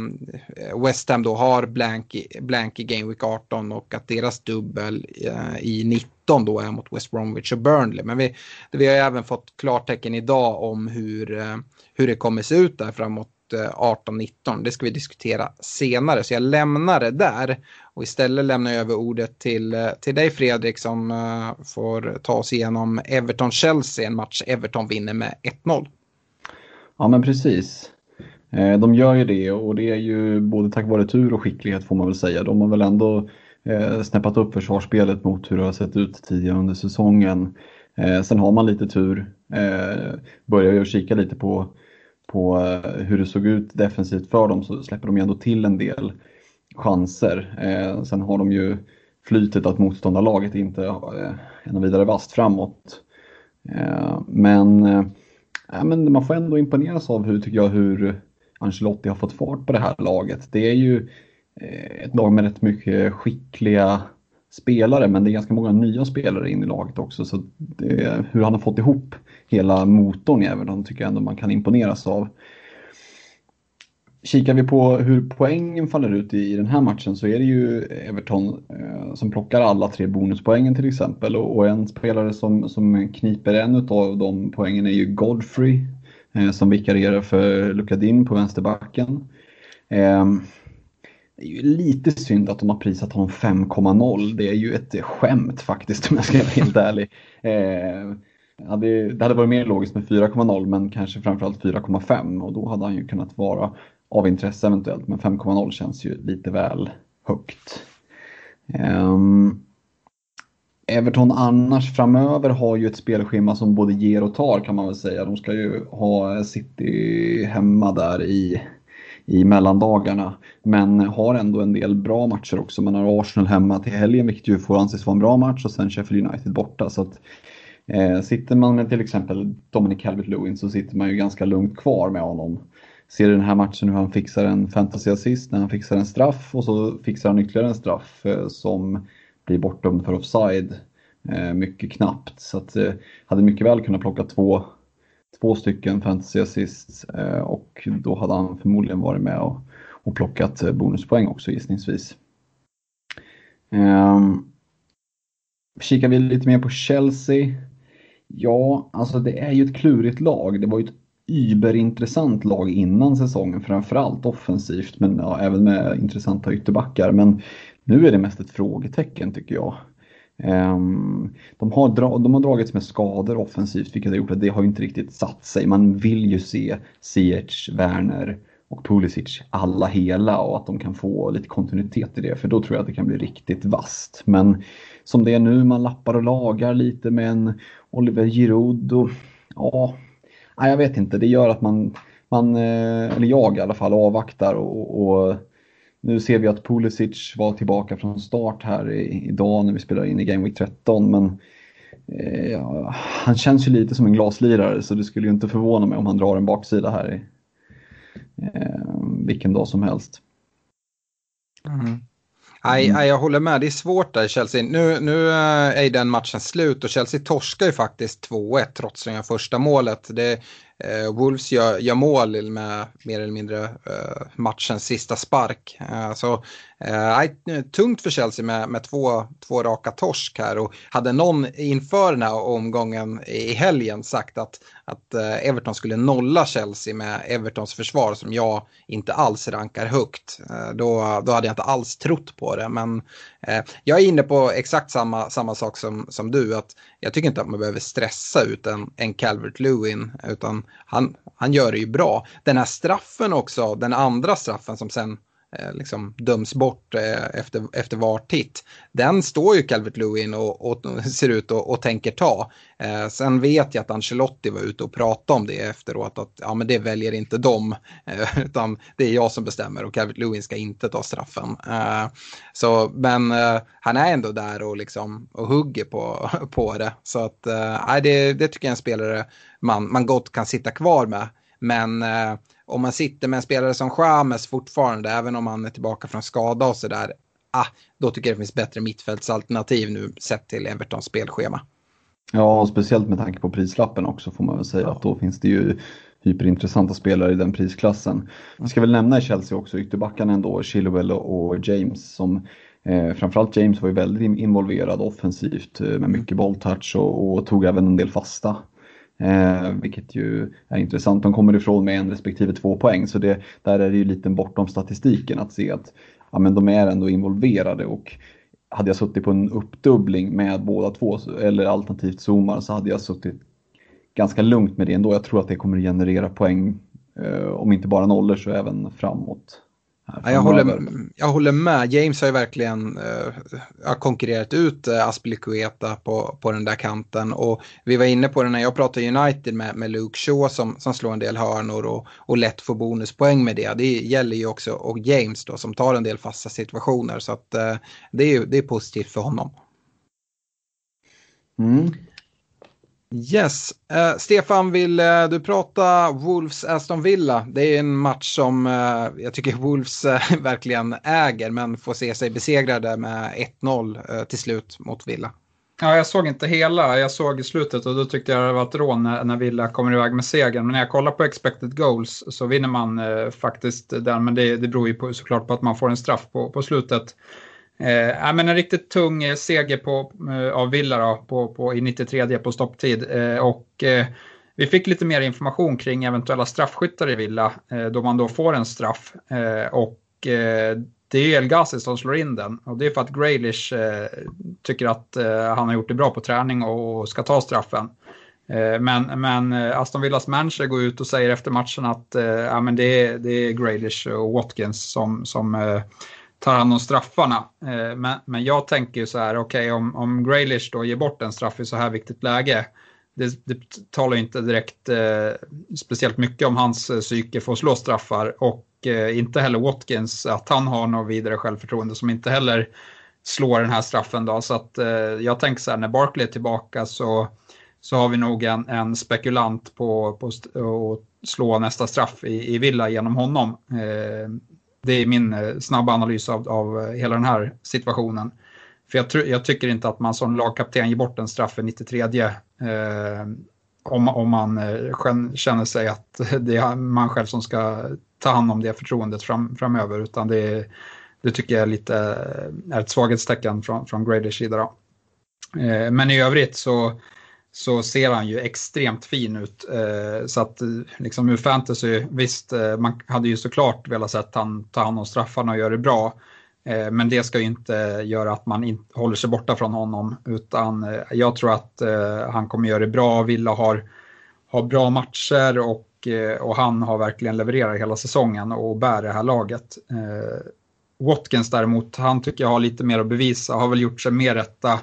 West Ham då har blank i, blank i Game Week 18 och att deras dubbel eh, i i 19 då är mot West Bromwich och Burnley. Men vi, vi har även fått klartecken idag om hur, eh, hur det kommer se ut där framåt eh, 18-19. Det ska vi diskutera senare, så jag lämnar det där. Och istället lämnar jag över ordet till, eh, till dig Fredrik som får ta oss igenom Everton-Chelsea, en match Everton vinner med 1-0. Ja men precis. De gör ju det och det är ju både tack vare tur och skicklighet får man väl säga. De har väl ändå eh, snäppat upp försvarsspelet mot hur det har sett ut tidigare under säsongen. Eh, sen har man lite tur. Eh, börjar ju kika lite på, på eh, hur det såg ut defensivt för dem så släpper de ju ändå till en del chanser. Eh, sen har de ju flytet att motståndarlaget inte är något vidare vast framåt. Men ja, men man får ändå imponeras av hur, tycker jag, hur Ancelotti har fått fart på det här laget. Det är ju Eh, ett lag med rätt mycket skickliga spelare, men det är ganska många nya spelare in i laget också. Så det, hur han har fått ihop hela motorn i Everton tycker jag ändå man kan imponeras av. Kikar vi på hur poängen faller ut i, den här matchen så är det ju Everton eh, som plockar alla tre bonuspoängen till exempel. Och, och, en spelare som, som kniper en av de poängen är ju Godfrey eh, som vikarierar för Lukadin på vänsterbacken. Eh, det är ju lite synd att de har prisat honom 5,0. Det är ju ett skämt faktiskt om jag ska vara helt ärlig. *laughs* Eh, det hade varit mer logiskt med 4,0 men kanske framförallt 4,5 och då hade han ju kunnat vara av intresse eventuellt, men 5,0 känns ju lite väl högt. Um, Everton annars framöver har ju ett spelschema som både ger och tar kan man väl säga. De ska ju ha City hemma där i, i mellandagarna. Men har ändå en del bra matcher också. Man har Arsenal hemma till helgen vilket ju får anses vara en bra match och sen Sheffield United borta. Så att, eh, sitter man med till exempel Dominic Calvert-Lewin så sitter man ju ganska lugnt kvar med honom ser den här matchen hur han fixar en fantasy assist när han fixar en straff och så fixar han ytterligare en straff eh, som blir bortdömd för offside eh, mycket knappt. Så att eh, hade mycket väl kunnat plocka två, två stycken fantasy assists eh, och då hade han förmodligen varit med och, och plockat eh, bonuspoäng också gissningsvis. Um, kikar vi lite mer på Chelsea. Ja, alltså det är ju ett klurigt lag. Det var ju ett überintressant lag innan säsongen, framförallt offensivt, men ja, även med intressanta ytterbackar. Men nu är det mest ett frågetecken tycker jag. Ehm, de, har dra de har dragits med skador offensivt, vilket har gjort att det har inte riktigt satt sig. Man vill ju se Ziyech, Werner och Pulisic alla hela och att de kan få lite kontinuitet i det, för då tror jag att det kan bli riktigt vast. Men som det är nu, man lappar och lagar lite med en Oliver Giroud och ja, jag vet inte, det gör att man, man eh, eller jag i alla fall, avvaktar och, och nu ser vi att Pulisic var tillbaka från start här idag när vi spelar in i Game Week 13. Men eh, han känns ju lite som en glaslirare så det skulle ju inte förvåna mig om han drar en baksida här i eh, vilken dag som helst. Mm. Nej, mm. jag håller med. Det är svårt där Chelsea. Nu, nu eh, är den matchen slut och Chelsea torskar ju faktiskt 2-1 trots det första målet. Det, Eh, Wolves gör, gör, mål med mer eller mindre eh, matchens sista spark. Eh, så eh, eh, tungt för Chelsea med, med två, två raka torsk här och hade någon inför den här omgången i helgen sagt att, att eh, Everton skulle nolla Chelsea med Evertons försvar som jag inte alls rankar högt. Då, då hade jag inte alls trott på det men Eh, jag är inne på exakt samma, samma sak som, som du att jag tycker inte att man behöver stressa ut en, en Calvert Lewin utan han, han gör det ju bra. Den här straffen också, den andra straffen som sen Eh, liksom döms bort eh, efter, efter var titt. Den står ju Calvert Lewin och, och ser ut och, och tänker ta. Eh, sen vet jag att Ancelotti var ute och pratade om det efteråt, att ja, men det väljer inte de, eh, utan det är jag som bestämmer och Calvert Lewin ska inte ta straffen. Eh, så, men eh, han är ändå där och, liksom, och hugger på, *laughs* på det. Så att, eh, det, det tycker jag är en spelare man, man gott kan sitta kvar med. Men eh, om man sitter med en spelare som Chamez fortfarande, även om han är tillbaka från skada och sådär, ah, då tycker jag det finns bättre mittfältsalternativ nu sett till Evertons spelschema. Ja, speciellt med tanke på prislappen också får man väl säga ja. att då finns det ju hyperintressanta spelare i den prisklassen. Jag ska väl nämna i Chelsea också ytterbackarna ändå, Chilwell och James som eh, framförallt James var ju väldigt involverad offensivt eh, med mycket bolltouch och, och tog även en del fasta Eh, vilket ju är intressant. De kommer ifrån med en respektive två poäng så det, där är det ju lite bortom statistiken att se att ja, men de är ändå involverade och hade jag suttit på en uppdubbling med båda två eller alternativt zoomar så hade jag suttit ganska lugnt med det ändå. Jag tror att det kommer generera poäng eh, om inte bara nollor så även framåt. Ja, jag, håller, jag håller med. James har ju verkligen uh, konkurrerat ut uh, Aspilicueta på, på den där kanten. Och vi var inne på det när jag pratade United med, med Luke Shaw som, som slår en del hörnor och, och lätt får bonuspoäng med det. Det gäller ju också och James då som tar en del fasta situationer. Så att, uh, det, är, det är positivt för honom. Mm. Yes. Uh, Stefan, vill uh, du prata Wolves-Aston Villa? Det är en match som uh, jag tycker Wolves *laughs* verkligen äger men får se sig besegrade med 1-0 till slut mot Villa. Ja, jag såg inte hela, jag såg i slutet och då tyckte jag det var ett rån när, när Villa kommer iväg med segern. Men när jag kollar på expected goals så vinner man faktiskt den, men det, det beror ju på, såklart på att man får en straff på, på slutet. Eh, men en riktigt tung eh, seger på, eh, av Villa då, på, på, i 93 på stopptid. Eh, och, eh, vi fick lite mer information kring eventuella straffskyttar i Villa eh, då man då får en straff. Eh, och eh, det är El Ghazi som slår in den. Och det är för att Graylish eh, tycker att han har gjort det bra på träning och ska ta straffen. Men, men Aston Villas manager går ut och säger efter matchen att ja, men det, är, det är Graylish och Watkins som, som tar hand om straffarna. Eh, men, men jag tänker ju så här, okej okay, om, om Graylish då ger bort en straff i så här viktigt läge, det, det talar inte direkt eh, speciellt mycket om hans eh, psyke för att slå straffar och eh, inte heller Watkins, att han har något vidare självförtroende som inte heller slår den här straffen då. Så att eh, jag tänker så här, när Barkley är tillbaka så, så har vi nog en, en spekulant på, på att slå nästa straff i, i Villa genom honom. Eh, det är min eh, snabba analys av, av eh, hela den här situationen. För jag, jag, tycker inte att man som lagkapten ger bort en straff i 93 eh, om, om man eh, känner sig att *laughs* det är man själv som ska ta hand om det förtroendet fram, framöver. Utan det, det tycker jag är lite eh, är ett svaghetstecken från, från Graders sida. Då. Eh, men i övrigt så så ser han ju extremt fin ut. Eh, så att eh, liksom ur fantasy, visst, eh, man hade ju såklart velat se att han tar hand om straffarna och gör det bra. Eh, men det ska ju inte göra att man inte håller sig borta från honom, utan eh, jag tror att eh, han kommer göra det bra. Villa har, har bra matcher och, och han har verkligen levererat hela säsongen och bär det här laget. Watkins däremot, han tycker jag har lite mer att bevisa, har väl gjort sig mer rätta Eh,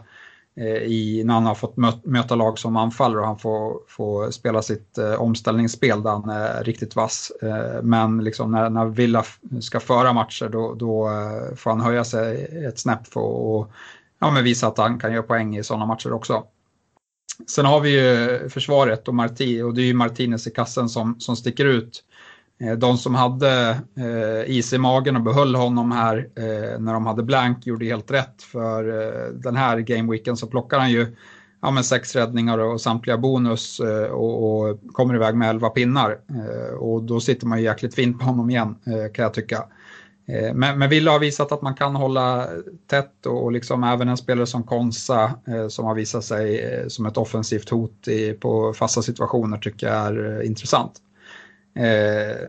Eh, i, när han har fått möta lag som anfaller och han får, får spela sitt eh, omställningsspel där han är riktigt vass. Eh, men liksom när, när Villa ska föra matcher då, då eh, får han höja sig ett snäpp för att ja, men visa att han kan göra poäng i sådana matcher också. Sen har vi ju försvaret och Marti och det är ju Martinez i kassen som, som sticker ut. Eh, de som hade eh, is i magen och behöll honom här eh, när de hade blank gjorde helt rätt för den här gameweeken så plockar han ju ja, men sex räddningar och samtliga bonus och, och kommer iväg med elva pinnar. Och då sitter man ju jäkligt fint på honom igen kan jag tycka. Men, men Villa har visat att man kan hålla tätt och liksom även en spelare som Konsa som har visat sig som ett offensivt hot i, på fasta situationer tycker jag är intressant. Eh,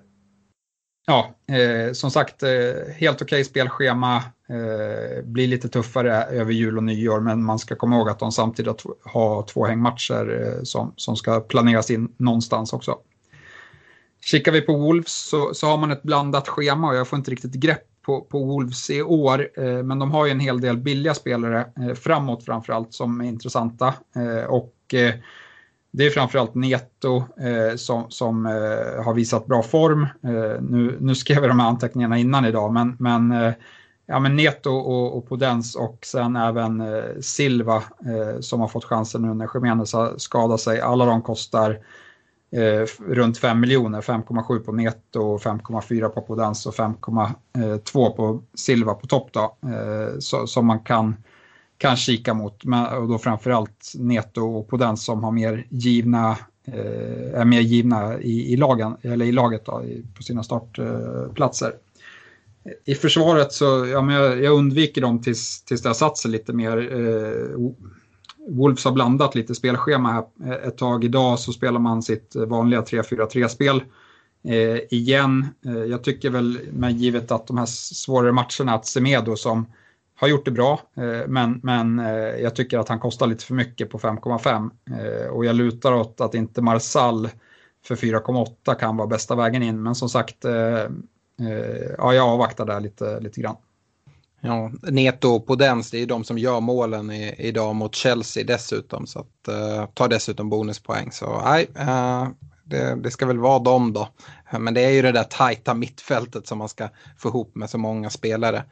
ja, eh, som sagt, eh, helt okej okay spelschema. Eh, blir lite tuffare över jul och nyår, men man ska komma ihåg att de samtidigt har två hängmatcher eh, som, som ska planeras in någonstans också. Kikar vi på Wolves så, så har man ett blandat schema och jag får inte riktigt grepp på, på Wolves i år, eh, men de har ju en hel del billiga spelare eh, framåt framförallt som är intressanta. Eh, och eh, det är framförallt Neto eh, som, som eh, har visat bra form. Eh, nu, nu skrev jag de här anteckningarna innan idag, men, men eh, ja, men Neto och, och Podens och sen även eh, Silva eh, som har fått chansen nu när Khemenez har skadat sig. Alla de kostar eh, runt 5 miljoner, 5,7 på Neto, 5,4 på Podens och 5,2 eh, på Silva på topp då, eh, så, som man kan, kan kika mot. Och då framförallt Neto och Podens som har mer givna eh, är mer givna i, i, lagen, eller i laget då, på sina startplatser i försvaret så ja, men jag, jag undviker dem tills, tills det har satt sig lite mer. Eh, Wolves har blandat lite spelschema här eh, ett tag. Idag så spelar man sitt vanliga 3-4-3-spel. Eh, igen, eh, jag tycker väl med givet att de här svårare matcherna att Semedo som har gjort det bra, eh, men, men eh, jag tycker att han kostar lite för mycket på 5,5 eh, och jag lutar åt att inte Marsall för 4,8 kan vara bästa vägen in. Men som sagt, eh, eh, ja, jag avvaktar där lite, lite grann. Ja, Neto och Podens, det är ju de som gör målen i, idag mot Chelsea dessutom. Så att, eh, tar dessutom bonuspoäng. Så nej, eh, det, det, ska väl vara dem då. Men det är ju det där tajta mittfältet som man ska få ihop med så många spelare.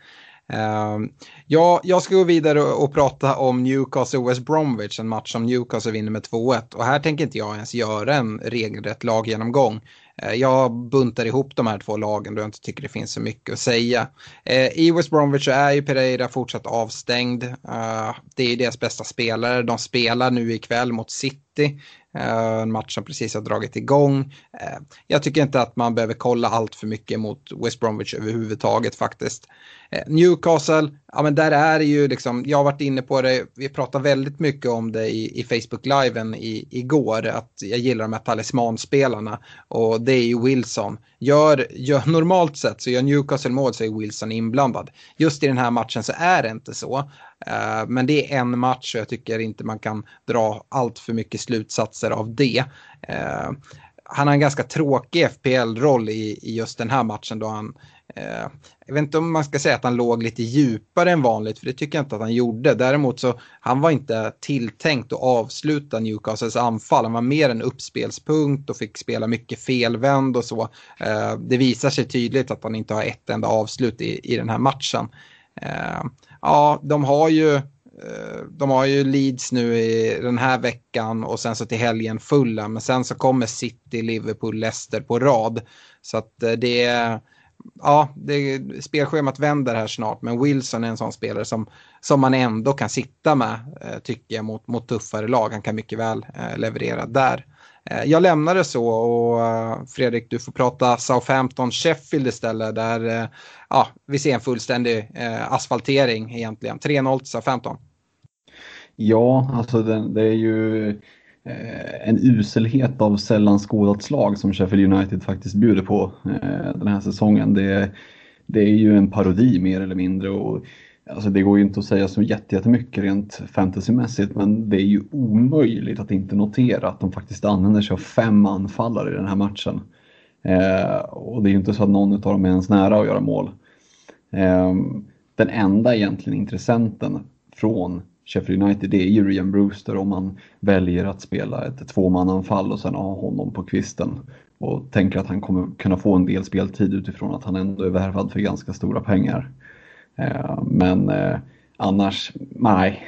Uh, ja, jag ska gå vidare och, och prata om Newcastle och West Bromwich, en match som Newcastle vinner med 2-1. Och här tänker inte jag ens göra en regelrätt laggenomgång. Eh, jag buntar ihop de här två lagen då jag inte tycker det finns så mycket att säga. Eh, I West Bromwich så är ju Pereira fortsatt avstängd. Eh, det är deras bästa spelare. De spelar nu ikväll mot City. Eh, en match som precis har dragit igång. Eh, jag tycker inte att man behöver kolla allt för mycket mot West Bromwich överhuvudtaget faktiskt. Eh, Newcastle, ja men där är det ju liksom, jag har varit inne på det, vi pratade väldigt mycket om det i, i Facebook-liven i, igår, att jag gillar de här talismanspelarna och det är ju Wilson. Gör, gör, normalt sett så gör Newcastle mål så är Wilson inblandad. Just i den här matchen så är det inte så. Eh, men det är en match och jag tycker inte man kan dra allt för mycket slutsatser av det. Eh, han har en ganska tråkig FPL-roll i, i just den här matchen då han eh, jag vet inte om man ska säga att han låg lite djupare än vanligt, för det tycker jag inte att han gjorde. Däremot så han var inte tilltänkt att avsluta Newcastles anfall. Han var mer en uppspelspunkt och fick spela mycket felvänd och så. Det visar sig tydligt att han inte har ett enda avslut i, i den här matchen. Eh, ja, de har ju eh, de har ju Leeds nu i den här veckan och sen så till helgen fulla. Men sen så kommer City, Liverpool, Leicester på rad. Så att eh, det är ja, det, spelschemat vänder här snart, men Wilson är en sån spelare som, som man ändå kan sitta med, eh, tycker jag, mot, mot tuffare lag. Han kan mycket väl eh, leverera där. Eh, jag lämnar det så och eh, Fredrik, du får prata Southampton-Sheffield istället, där eh, ja, vi ser en fullständig eh, asfaltering egentligen. 3-0 till Southampton. Ja, alltså det, det är ju Eh, en uselhet av sällan skådat slag som Sheffield United faktiskt bjuder på eh, den här säsongen. Det, det är ju en parodi mer eller mindre. Och, alltså det går ju inte att säga så jättemycket rent fantasymässigt men det är ju omöjligt att inte notera att de faktiskt använder sig av fem anfallare i den här matchen. Eh, och det är ju inte så att någon av dem är ens nära att göra mål. Eh, den enda egentligen intressenten från Sheffield United det är ju Rian Brewster om man väljer att spela ett tvåmananfall och sen ha honom på kvisten och tänker att han kommer kunna få en del speltid utifrån att han ändå är värvad för ganska stora pengar. Eh, men eh, annars, nej.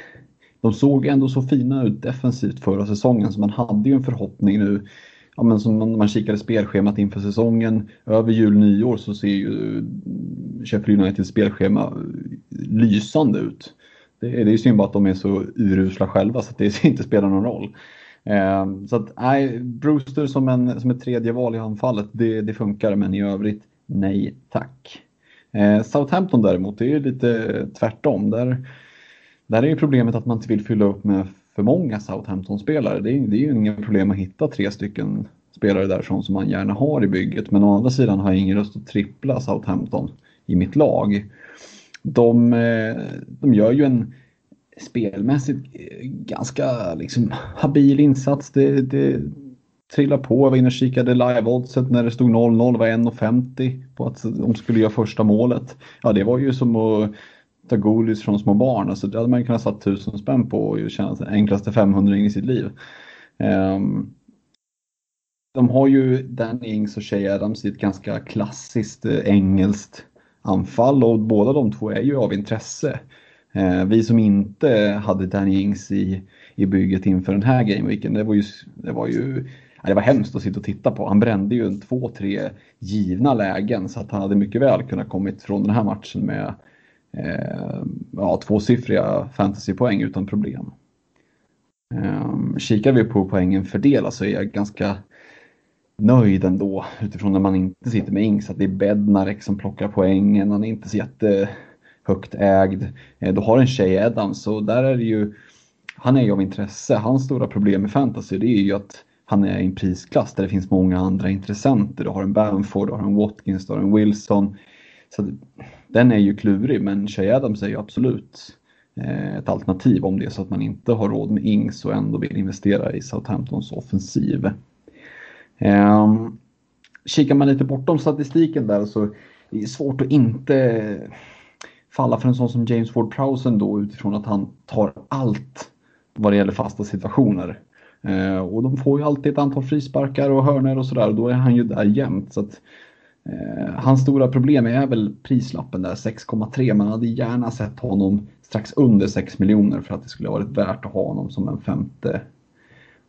De såg ändå så fina ut defensivt förra säsongen så man hade ju en förhoppning nu ja, men som man, man kikade spelschemat inför säsongen, över jul nyår så ser ju eh, Sheffield Uniteds spelschema lysande ut. Det, är, det är synd bara att de är så urusla själva så att det *laughs* inte spelar någon roll. Eh, så att nej, Brewster som, en, som ett tredje val i anfallet, det, det funkar men i övrigt nej tack. Eh, Southampton däremot, det är ju lite tvärtom. Där, där är ju problemet att man inte vill fylla upp med för många Southampton-spelare. Det, är, det är ju inga problem att hitta tre stycken spelare därifrån som man gärna har i bygget. Men å andra sidan har jag ingen lust att trippla Southampton i mitt lag de, eh, de gör ju en spelmässigt eh, ganska liksom, habil insats. Det, det, trillade på. Jag var inne och kikade live-oddset när det stod 0-0, var 1,50 på att de skulle göra första målet. Ja, det var ju som att ta godis från små barn. Alltså, det hade man kunnat satt tusen spänn på och tjäna den enklaste 500 i sitt liv. Um, de har ju Danny Ings och Shea Adams i ett ganska klassiskt eh, engelskt anfall och båda de två är ju av intresse. Eh, vi som inte hade Danny Ings i, i bygget inför den här gameweeken, det var ju, det var ju det var hemskt att sitta och titta på. Han brände ju en två, tre givna lägen så att han hade mycket väl kunnat kommit från den här matchen med eh, ja, tvåsiffriga fantasypoäng utan problem. Eh, kikar vi på poängen fördelat så är jag ganska nöjd ändå utifrån när man inte sitter med Ings. Att det är Bednarek som plockar poängen, han är inte så jättehögt ägd. Eh, du har en tjej Adams så där är det ju, han är ju av intresse. Hans stora problem med fantasy det är ju att han är i en prisklass där det finns många andra intressenter. Du har en Bamford, du har en Watkins, du har en Wilson. Så den är ju klurig men Shay Adams är ju absolut eh, ett alternativ om det är så att man inte har råd med Ings och ändå vill investera i Southamptons offensiv. Um, kikar man lite bortom statistiken där så är det svårt att inte falla för en sån som James Ward Prowse då utifrån att han tar allt vad det gäller fasta situationer. Eh, och de får ju alltid ett antal frisparkar och hörner och sådär och då är han ju där jämt. Så att, eh, hans stora problem är väl prislappen där 6,3. Man hade gärna sett honom strax under 6 miljoner för att det skulle varit värt att ha honom som en femte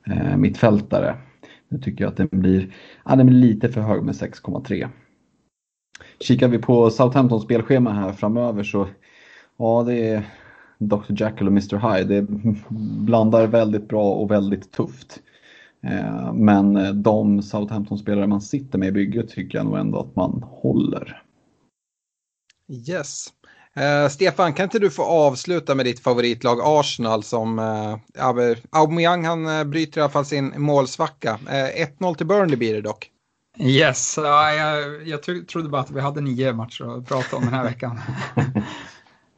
eh, mittfältare. Nu tycker jag att den blir, ja, den blir lite för hög med 6,3. Kikar vi på Southamptons spelschema här framöver så ja, det är Dr. Jackal och Mr. High. Det blandar väldigt bra och väldigt tufft. Eh, men de Southampton-spelare man sitter med i bygget tycker jag nog ändå att man håller. Yes. Uh, Stefan, kan inte du få avsluta med ditt favoritlag Arsenal som uh, Aubameyang han uh, bryter i alla fall sin målsvacka. Uh, 1-0 till Burnley blir det dock. Yes, jag, jag trodde bara att vi hade nio matcher att prata om den här veckan. *laughs* *laughs*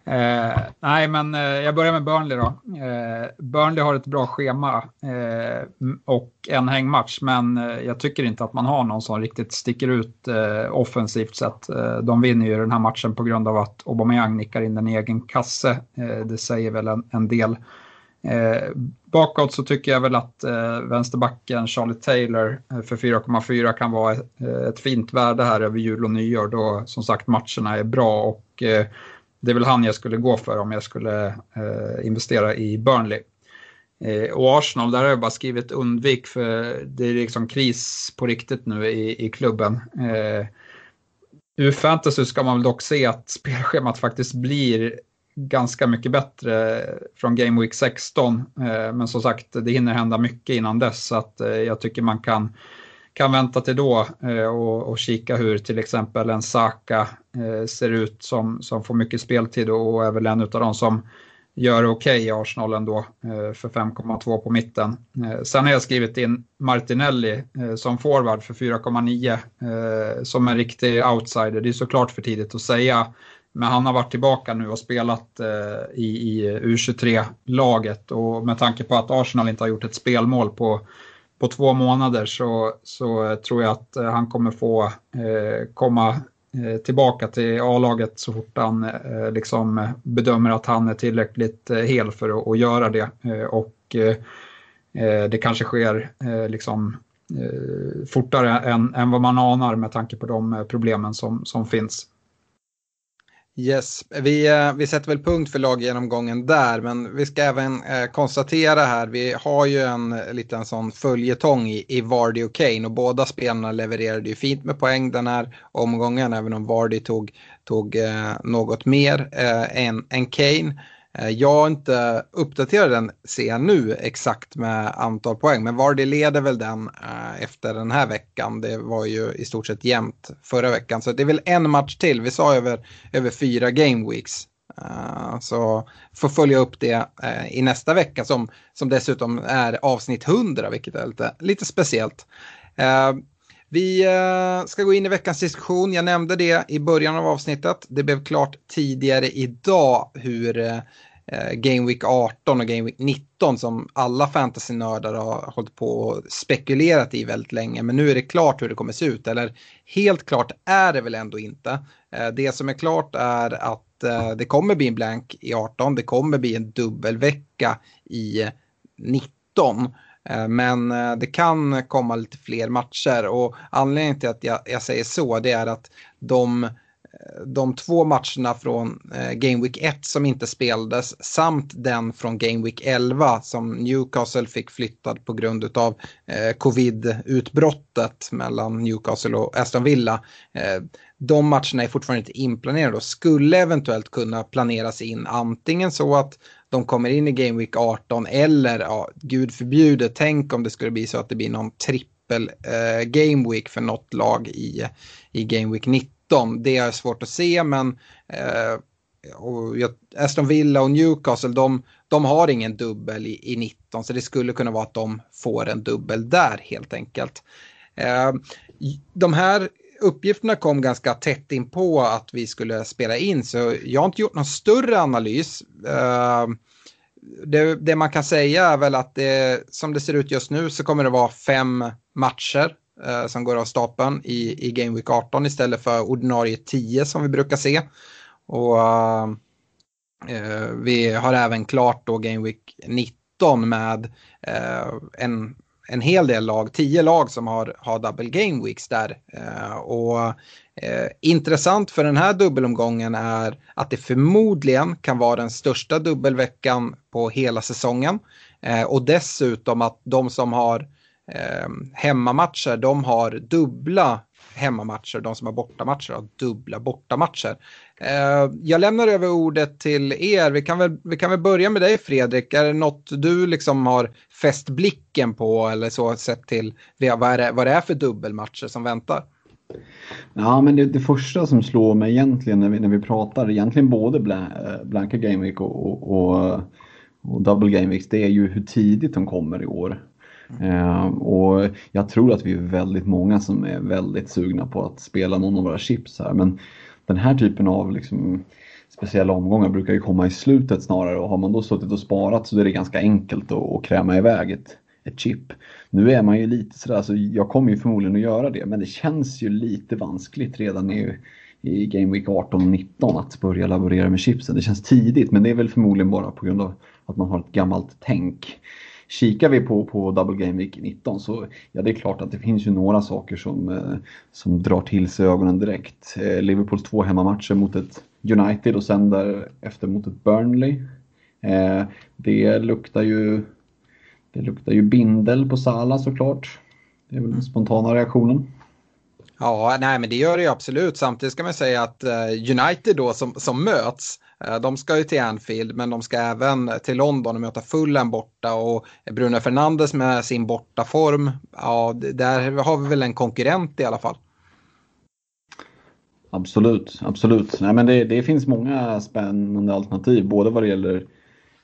Eh, nej, men eh, jag börjar med Burnley då. Eh, Burnley har ett bra schema eh, och en hängmatch, men eh, jag tycker inte att man har någon som riktigt sticker ut eh, offensivt sett. Eh, de vinner ju den här matchen på grund av att Aubameyang nickar in en egen kasse. Eh, det säger väl en, en del. Eh, bakåt så tycker jag väl att vänsterbacken Charlie Taylor för 4,4 kan vara ett, ett, fint värde här över jul och nyår då som sagt matcherna är bra och det är väl han jag skulle gå för om jag skulle eh, investera i Burnley. Eh, och Arsenal, där har jag bara skrivit undvik för det är liksom kris på riktigt nu i, i klubben. Eh, ur fantasy ska man väl dock se att spelschemat faktiskt blir ganska mycket bättre från Game Week 16. Eh, men som sagt, det hinner hända mycket innan dess så att eh, jag tycker man kan kan vänta till då eh, och, och kika hur till exempel en Saka eh, ser ut som, som får mycket speltid och är väl en av de som gör okej okay i Arsenal ändå eh, för 5,2 på mitten. Eh, sen har jag skrivit in Martinelli eh, som forward för 4,9 eh, som en riktig outsider. Det är såklart för tidigt att säga men han har varit tillbaka nu och spelat i, i U23-laget och med tanke på att Arsenal inte har gjort ett spelmål på på två månader så, så tror jag att eh, han kommer få eh, komma eh, tillbaka till A-laget så fort han eh, liksom bedömer att han är tillräckligt eh, hel för att, att göra det. Eh, och eh, eh, det kanske sker liksom fortare än, än vad man anar med tanke på de problemen som, som finns. Yes, vi, eh, vi sätter väl punkt för laggenomgången där, men vi ska även eh, konstatera här, vi har ju en eh, liten sån följetong i, i Vardy och Kane och båda spelarna levererade ju fint med poäng den här omgången, även om Vardy tog, tog eh, något mer eh, än, än Kane. Eh, jag har inte uppdaterat den ser jag nu exakt med antal poäng, men Vardy leder väl den eh, efter den här veckan. Det var ju i stort sett jämnt förra veckan, så det är väl en match till. Vi sa över, över fyra game weeks. Eh, så får följa upp det i nästa vecka som, som dessutom är avsnitt 100, vilket är lite, lite speciellt. Vi ska gå in i veckans diskussion. Jag nämnde det i början av avsnittet. Det blev klart tidigare idag hur eh, Game Week 18 och Game Week 19 som alla fantasynördar har hållit på och spekulerat i väldigt länge. Men nu är det klart hur det kommer se ut. Eller helt klart är det väl ändå inte. Eh, det som är klart är att eh, det kommer bli en blank i 18. Det kommer bli en dubbelvecka i 19. Eh, men eh, det kan komma lite fler matcher och anledningen till att jag, jag säger så det är att de, de två matcherna från eh, Game Week 1 som inte spelades samt den från Game Week 11 som Newcastle fick flyttad på grund av eh, covid-utbrottet mellan Newcastle och Aston Villa. Eh, de matcherna är fortfarande inte inplanerade och skulle eventuellt kunna planeras in antingen så att de kommer in i Game Week 18 eller, ja, gud förbjude, tänk om det skulle bli så att det blir någon trippel eh, Game Week för något lag i, i Game Week 19. Det är svårt att se men eh, och jag, Aston Villa och Newcastle de, de har ingen dubbel i, i 19 så det skulle kunna vara att de får en dubbel där helt enkelt. Eh, de här uppgifterna kom ganska tätt in på att vi skulle spela in så jag har inte gjort någon större analys. Eh, det, det, man kan säga är väl att det, som det ser ut just nu så kommer det vara fem matcher eh, som går av stapeln i, i Game Week 18 istället för ordinarie 10 som vi brukar se. Och eh, eh, vi har även klart då Game Week 19 med eh, en en hel del lag, 10 lag som har, har double game weeks där. Eh, och eh, intressant för den här dubbelomgången är att det förmodligen kan vara den största dubbelveckan på hela säsongen. Eh, och dessutom att de som har eh, hemmamatcher, de har dubbla hemmamatcher, de som har bortamatcher har dubbla bortamatcher. Eh, jag lämnar över ordet till er. Vi kan, väl, vi kan väl börja med dig Fredrik. Är det något du liksom har fäst blicken på eller så sett till vad, är det, vad det är för dubbelmatcher som väntar? Ja, men det, det första som slår mig egentligen när vi, när vi pratar, egentligen både bla, eh, blanka Game Week och, och, och, och Double Game Week, det är ju hur tidigt de kommer i år. Mm. och jag tror att vi är väldigt många som är väldigt sugna på att spela någon av våra chips här. Men den här typen av liksom, speciella omgångar brukar ju komma i slutet snarare och har man då suttit och sparat så är det ganska enkelt att, att kräma iväg ett, ett chip. Nu är man ju lite sådär, så jag kommer ju förmodligen att göra det, men det känns ju lite vanskligt redan i, i Game Week 18 och 19 att börja laborera med chipsen. Det känns tidigt, men det är väl förmodligen bara på grund av att man har ett gammalt tänk. Kikar vi på, på Double Game Week 19 så ja, det är klart att det finns ju några saker som, eh, som drar till sig ögonen direkt. Eh, Liverpools två hemmamatcher mot ett United och sen därefter mot ett Burnley. Eh, det luktar ju det luktar ju bindel på Sala såklart. Det är väl den spontana reaktionen. Ja, nej men det gör det ju absolut. Samtidigt ska man säga att United då som, som möts Eh, de ska ju till Anfield men de ska även till London och möta Fulham borta och Bruno Fernandes med sin bortaform, ja där har vi väl en konkurrent i alla fall. Absolut, absolut. Nej, men det, det finns många spännande alternativ både vad det gäller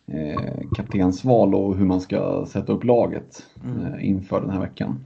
eh, kaptensval och hur man ska sätta upp laget mm. eh, inför den här veckan.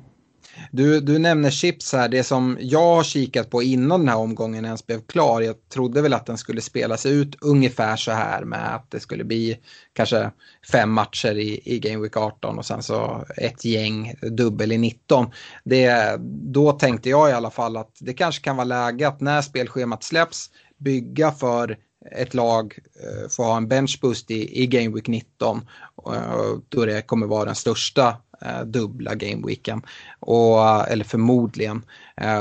Du, du nämner chips här, det som jag har kikat på innan den här omgången ens blev klar. Jag trodde väl att den skulle spelas ut ungefär så här med att det skulle bli kanske fem matcher i, i Game Week 18 och sen så ett gäng dubbel i 19. Det, då tänkte jag i alla fall att det kanske kan vara läge att när spelschemat släpps bygga för ett lag eh, får ha en benchboost i, i Game Week 19. Eh, då det kommer vara den största eh, dubbla gameweeken. Och, eller förmodligen.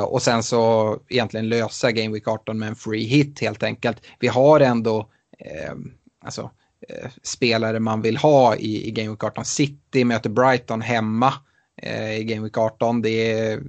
Och sen så egentligen lösa Game Week 18 med en free hit helt enkelt. Vi har ändå alltså, spelare man vill ha i, i Game Week 18. City möter Brighton hemma Eh, i Game Week 18. Det är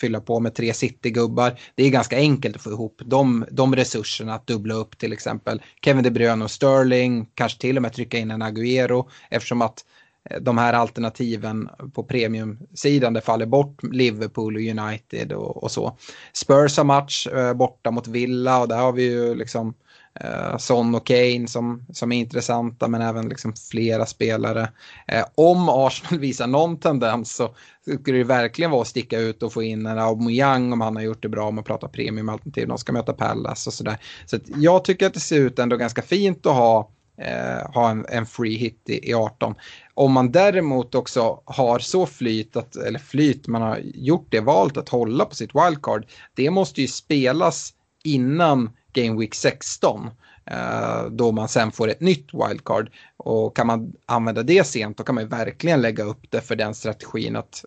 fylla på med tre City-gubbar. Det är ganska enkelt att få ihop de, de resurserna att dubbla upp till exempel Kevin De Bruyne och Sterling, kanske till och med trycka in en Agüero eftersom att eh, de här alternativen på premiumsidan det faller bort Liverpool och United och, och så. Spurs har match eh, borta mot Villa och där har vi ju liksom eh, Son och Kane som, som är intressanta men även liksom flera spelare. Eh, om Arsenal *laughs* visar någon tendens så skulle det verkligen vara att sticka ut och få in en Aubameyang om han har gjort det bra om man pratar premiumalternativ. De ska möta Pallas och sådär. Så, jag tycker att det ser ut ändå ganska fint att ha eh, ha en, en free hit i, i 18. Om man däremot också har så flyt, att, eller flyt, man har gjort det valet att hålla på sitt wildcard, det måste ju spelas innan Game Week 16 eh, då man sen får ett nytt wildcard. Och kan man använda det sent då kan man verkligen lägga upp det för den strategin att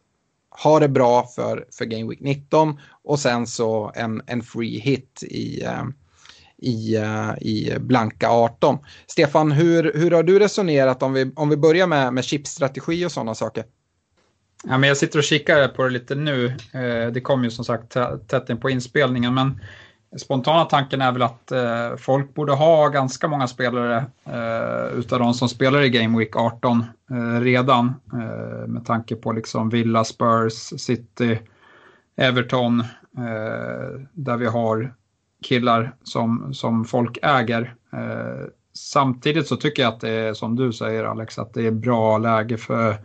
ha det bra för, för Game Week 19 och sen så en, en free hit i, eh, i, eh, i blanka 18. Stefan, hur, hur har du resonerat om vi, om vi börjar med, med chipstrategi och sådana saker? Ja, men jag sitter och kikar på det lite nu. Det kom ju som sagt tätt in på inspelningen, men spontana tanken är väl att eh, folk borde ha ganska många spelare eh, utav de som spelar i Game Week 18 eh, redan. Eh, med tanke på liksom Villa, Spurs, City, Everton, eh, där vi har killar som, som folk äger. Eh, samtidigt så tycker jag att det är som du säger Alex, att det är bra läge för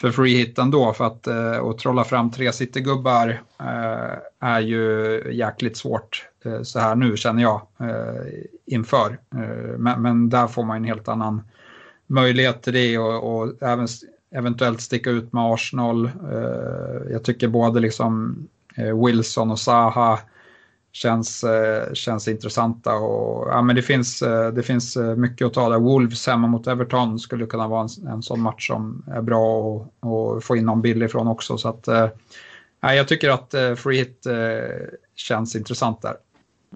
för free hit ändå för att eh, att trolla fram tre citygubbar eh, är ju jäkligt svårt eh, så här nu känner jag eh, inför. Eh, men, men, där får man en helt annan möjlighet till det och, och även eventuellt sticka ut med Arsenal. Eh, jag tycker både liksom eh, Wilson och Zaha känns, eh, känns intressanta. Och, ja, men det, finns, eh, det finns eh, mycket att ta där. Wolves hemma mot Everton skulle kunna vara en, en sån match som är bra att få in någon bild ifrån också. Så att, ja, jag tycker att free hit känns intressant där.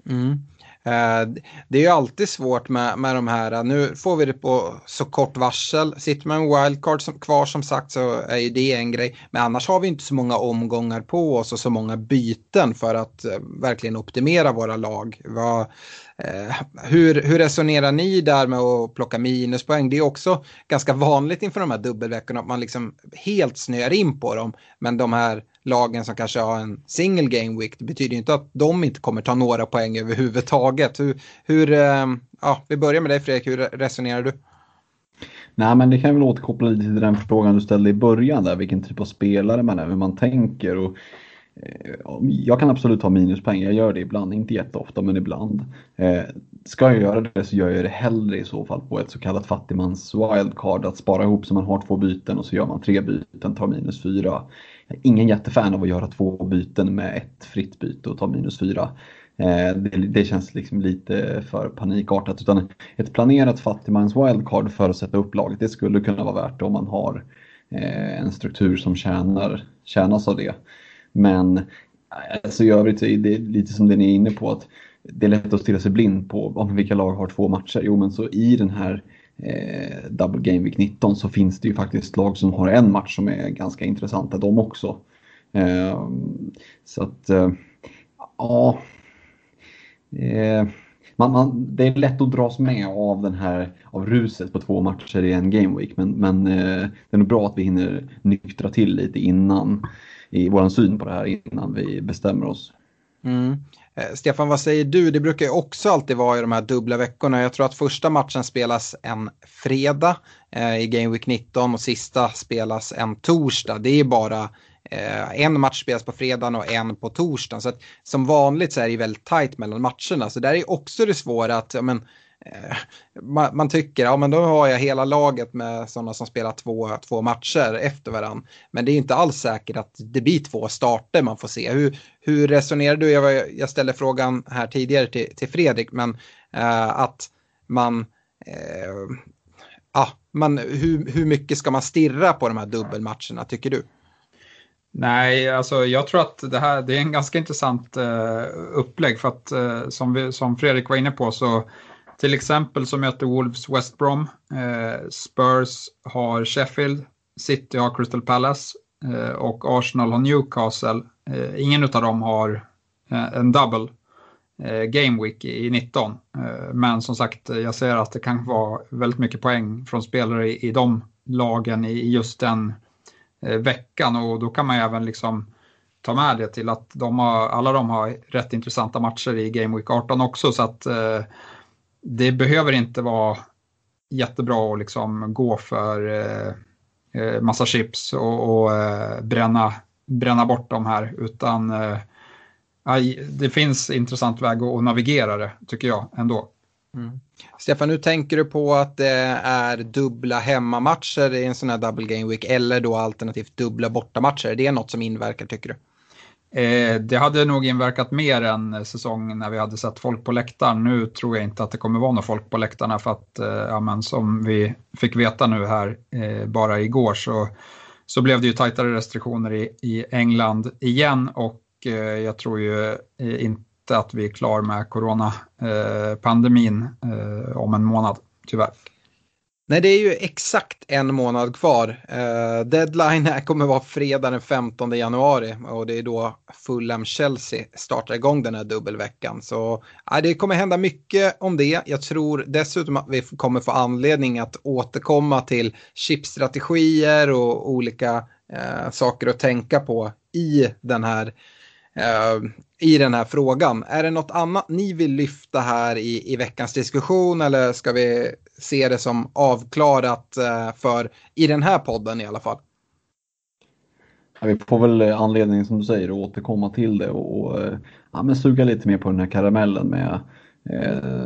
Mm. Eh, det är ju alltid svårt med, med de här, eh, nu får vi det på så kort varsel. Sitter man med wildcard som, kvar som sagt så är ju det en grej. Men annars har vi inte så många omgångar på oss och så många byten för att eh, verkligen optimera våra lag. Vi har Eh, hur, hur resonerar ni där med att plocka minuspoäng? Det är också ganska vanligt inför de här dubbelveckorna att man liksom helt snöar in på dem. Men de här lagen som kanske har en single game week. Det betyder inte att de inte kommer ta några poäng överhuvudtaget. Hur, hur eh, ja, vi börjar med dig Fredrik, hur resonerar du? Nej, men det kan väl återkoppla lite till den frågan du ställde i början där, vilken typ av spelare man är, hur man tänker. Och, Eh, jag kan absolut ha minuspoäng, jag gör det ibland, inte jätteofta men ibland. Eh, ska jag göra det så gör jag det hellre i så fall på ett så kallat fattigmans wildcard, att spara ihop så man har två byten och så gör man tre byten, tar minus fyra Jag är ingen jättefan av att göra två byten med ett fritt byte och ta minus fyra. Eh, det, det, känns liksom lite för panikartat. Utan ett planerat fattigmans wildcard för att sätta upp laget, det skulle kunna vara värt det om man har eh, en struktur som tjänar, tjänas av det. Men alltså, i övrigt är det lite som det ni är inne på, att det är lätt att stirra sig blind på om vilka lag har två matcher. Jo, men så i den här eh, Double Game Week 19 så finns det ju faktiskt lag som har en match som är ganska intressanta de också. Eh, så att, eh, ja. Eh, man, man, det är lätt att dras med av den här av ruset på två matcher i en Game Week men, men eh, det är nog bra att vi hinner nyktra till lite innan i vår syn på det här innan vi bestämmer oss. Mm. Eh, Stefan, vad säger du? Det brukar ju också alltid vara i de här dubbla veckorna. Jag tror att första matchen spelas en fredag eh, i Game Week 19 och sista spelas en torsdag. Det är bara eh, en match spelas på fredagen och en på torsdagen. Så att, som vanligt så är det väldigt tajt mellan matcherna. Så där är också det svåra att ja, men, Eh, Eh, man, man, tycker, ja men då har jag hela laget med sådana som spelar två, två matcher efter varandra. Men det är inte alls säkert att det blir två starter man får se. Hur, hur resonerar du? Jag, jag ställde frågan här tidigare till, till Fredrik, men eh, att man, eh, ja, man hur, hur mycket ska man stirra på de här dubbelmatcherna tycker du? Nej, alltså jag tror att det här det är en ganska intressant eh, upplägg för att eh, som, vi, som Fredrik var inne på så till exempel så möter Wolves West Brom, eh, Spurs har Sheffield, City har Crystal Palace eh, och Arsenal har Newcastle. Eh, ingen av dem har eh, en double eh, game week i 19. Eh, men som sagt, jag ser att det kan vara väldigt mycket poäng från spelare i, i de lagen i just den eh, veckan och då kan man ju även liksom ta med det till att de har, alla de har rätt intressanta matcher i Game Week 18 också så att eh, det behöver inte vara jättebra att liksom gå för eh, eh, massa chips och, och eh, bränna, bränna bort dem här utan eh, det finns intressant väg att navigera det tycker jag ändå. Mm. Stefan, hur tänker du på att det är dubbla hemmamatcher i en sån här double game week eller då alternativt dubbla bortamatcher? Det Är något som inverkar tycker du? Eh, det hade nog inverkat mer än säsongen när vi hade sett folk på läktaren. Nu tror jag inte att det kommer vara några folk på läktarna för att, eh, ja, men som vi fick veta nu här eh, bara igår så, så blev det ju tajtare restriktioner i, i England igen och eh, jag tror ju eh, inte att vi är klar med coronapandemin eh, om en månad, tyvärr. Nej, det är ju exakt en månad kvar. Uh, deadline här kommer vara fredag den 15 januari och det är då Fulham-Chelsea startar igång den här dubbelveckan. Så uh, det kommer hända mycket om det. Jag tror dessutom att vi kommer få anledning att återkomma till chipstrategier och olika uh, saker att tänka på i den här eh, i den här frågan. Är det något annat ni vill lyfta här i, i veckans diskussion eller ska vi se det som avklarat uh, för i den här podden i alla fall? Ja, vi får väl anledning som du säger att återkomma till det och, och ja, men suga lite mer på den här karamellen med,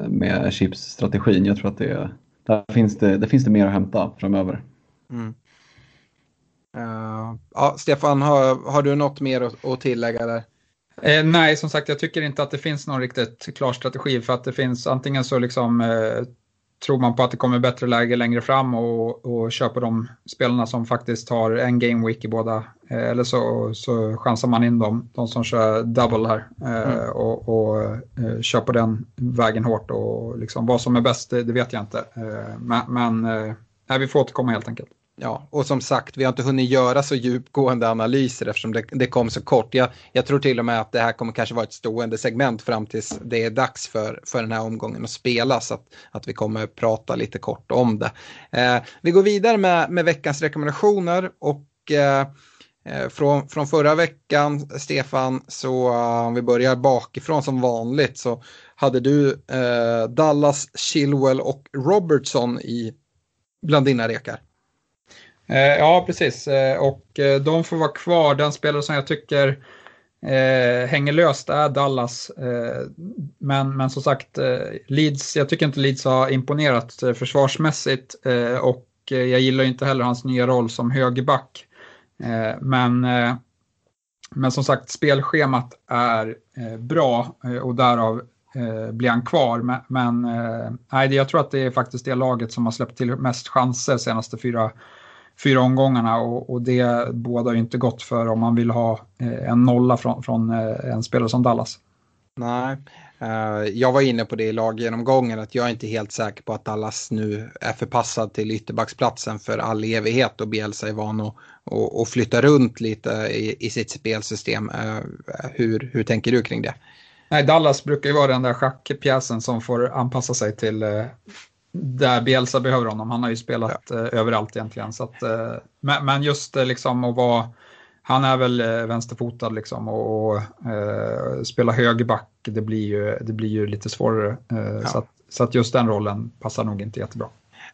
med chipsstrategin. Jag tror att det, där finns det, där finns det mer att hämta framöver. Mm. Uh, ja, Stefan, har, har du något mer att, att tillägga där? Eh, nej, som sagt, jag tycker inte att det finns någon riktigt klar strategi för att det finns antingen så liksom eh, tror man på att det kommer bättre läge längre fram och, och köper de spelarna som faktiskt har en game week i båda eh, eller så, så chansar man in dem, de som kör double här eh, mm. och, och eh, kör på den vägen hårt och liksom vad som är bäst det, det vet jag inte. Eh, men men vi får återkomma helt enkelt. Ja, och som sagt, vi har inte hunnit göra så djupgående analyser eftersom det, det kom så kort. Jag, jag, tror till och med att det här kommer kanske vara ett stående segment fram tills det är dags för, för den här omgången att spela så att, att vi kommer prata lite kort om det. Eh, vi går vidare med, med veckans rekommendationer och eh, eh från, från förra veckan, Stefan, så eh, om vi börjar bakifrån som vanligt så hade du eh, Dallas, Chilwell och Robertson i, bland dina rekar. Eh, ja, precis. Eh, och eh, de får vara kvar. Den spelare som jag tycker eh, hänger löst är Dallas. Eh, men, men som sagt, eh, Leeds, jag tycker inte Leeds har imponerat eh, försvarsmässigt eh, och eh, jag gillar inte heller hans nya roll som högerback. men, men som sagt, spelschemat är bra och därav blir han kvar. Men, men nej, jag tror att det är faktiskt det laget som har släppt till mest chanser senaste fyra fyra omgångarna och, och det bådar ju inte gott för om man vill ha eh, en nolla från, från eh, en spelare som Dallas. Nej, uh, jag var inne på det i laggenomgången att jag är inte helt säker på att Dallas nu är förpassad till ytterbacksplatsen för all evighet och Bielsa är van att och, och flytta runt lite i, i sitt spelsystem. Hur, hur tänker du kring det? Nej, Dallas brukar ju vara den där schackpjäsen som får anpassa sig till där Bielsa behöver honom. Han har ju spelat ja. eh, överallt egentligen. Så att, eh, men, men, just eh, liksom att vara, han är väl vänsterfotad liksom och, och eh, spela högerback, det blir ju, det blir ju lite svårare. Eh, ja. så, att, så att just den rollen passar nog inte jättebra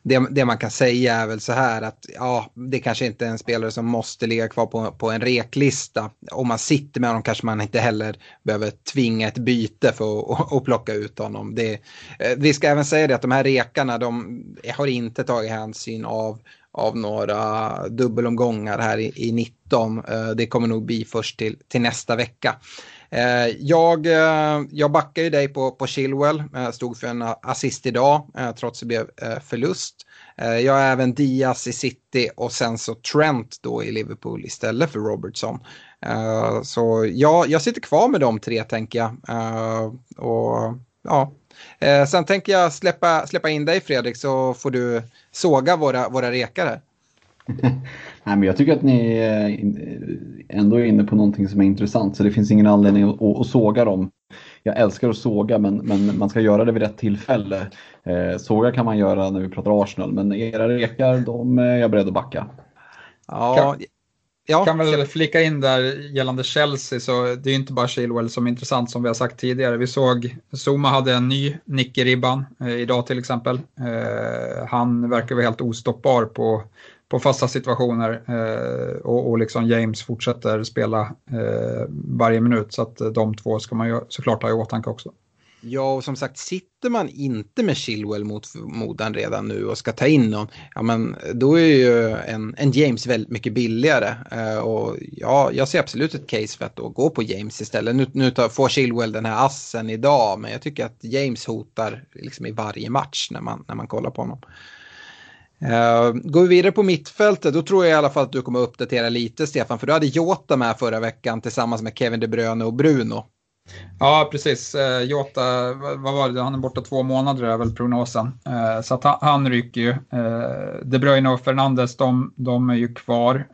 det, det, man kan säga är väl så här att ja, det kanske inte är en spelare som måste ligga kvar på, på en reklista. Om man sitter med honom kanske man inte heller behöver tvinga ett byte för att *laughs* och, plocka ut honom. Det, eh, vi ska även säga det att de här rekarna de har inte tagit hänsyn av av några dubbelomgångar här i, i 19. Eh, det kommer nog bli först till, till nästa vecka. Eh, jag, eh, jag backar ju dig på, på Chilwell, eh, stod för en assist idag trots att det blev förlust. Jag har även Diaz i City och sen så Trent då i Liverpool istället för Robertson. Så ja, jag sitter kvar med de tre tänker jag. Och ja, sen tänker jag släppa, släppa in dig Fredrik så får du såga våra, våra rekare. *laughs* Nej, men jag tycker att ni ändå är inne på någonting som är intressant så det finns ingen anledning att, att, såga dem. Jag älskar att såga men, men man ska göra det vid rätt tillfälle. Eh, såga kan man göra när vi pratar Arsenal men era rekar de är jag beredd att backa. Ja, Ja. Kan väl flika in där gällande Chelsea så det är inte bara Chilwell som är intressant som vi har sagt tidigare. Vi såg Zuma hade en ny nick i ribban eh, idag till exempel. Eh, han verkar vara helt ostoppbar på på fasta situationer eh, och, och liksom James fortsätter spela eh, varje minut så att eh, de två ska man ju såklart ha i åtanke också. Ja, och som sagt, sitter man inte med Chilwell mot förmodan redan nu och ska ta in någon, ja men då är ju en, en James väldigt mycket billigare. Eh, och ja, jag ser absolut ett case för att då gå på James istället. Nu, nu tar, får Chilwell den här assen idag, men jag tycker att James hotar liksom i varje match när man, när man kollar på honom. Uh, går vi vidare på mittfältet, då tror jag i alla fall att du kommer uppdatera lite Stefan, för du hade Jota med förra veckan tillsammans med Kevin De Bruyne och Bruno. Ja, precis. Uh, Jota, vad var det? Han är borta två månader är väl prognosen. Uh, så att han, han ryker ju. De Bruyne och Fernandes, de, de är ju kvar.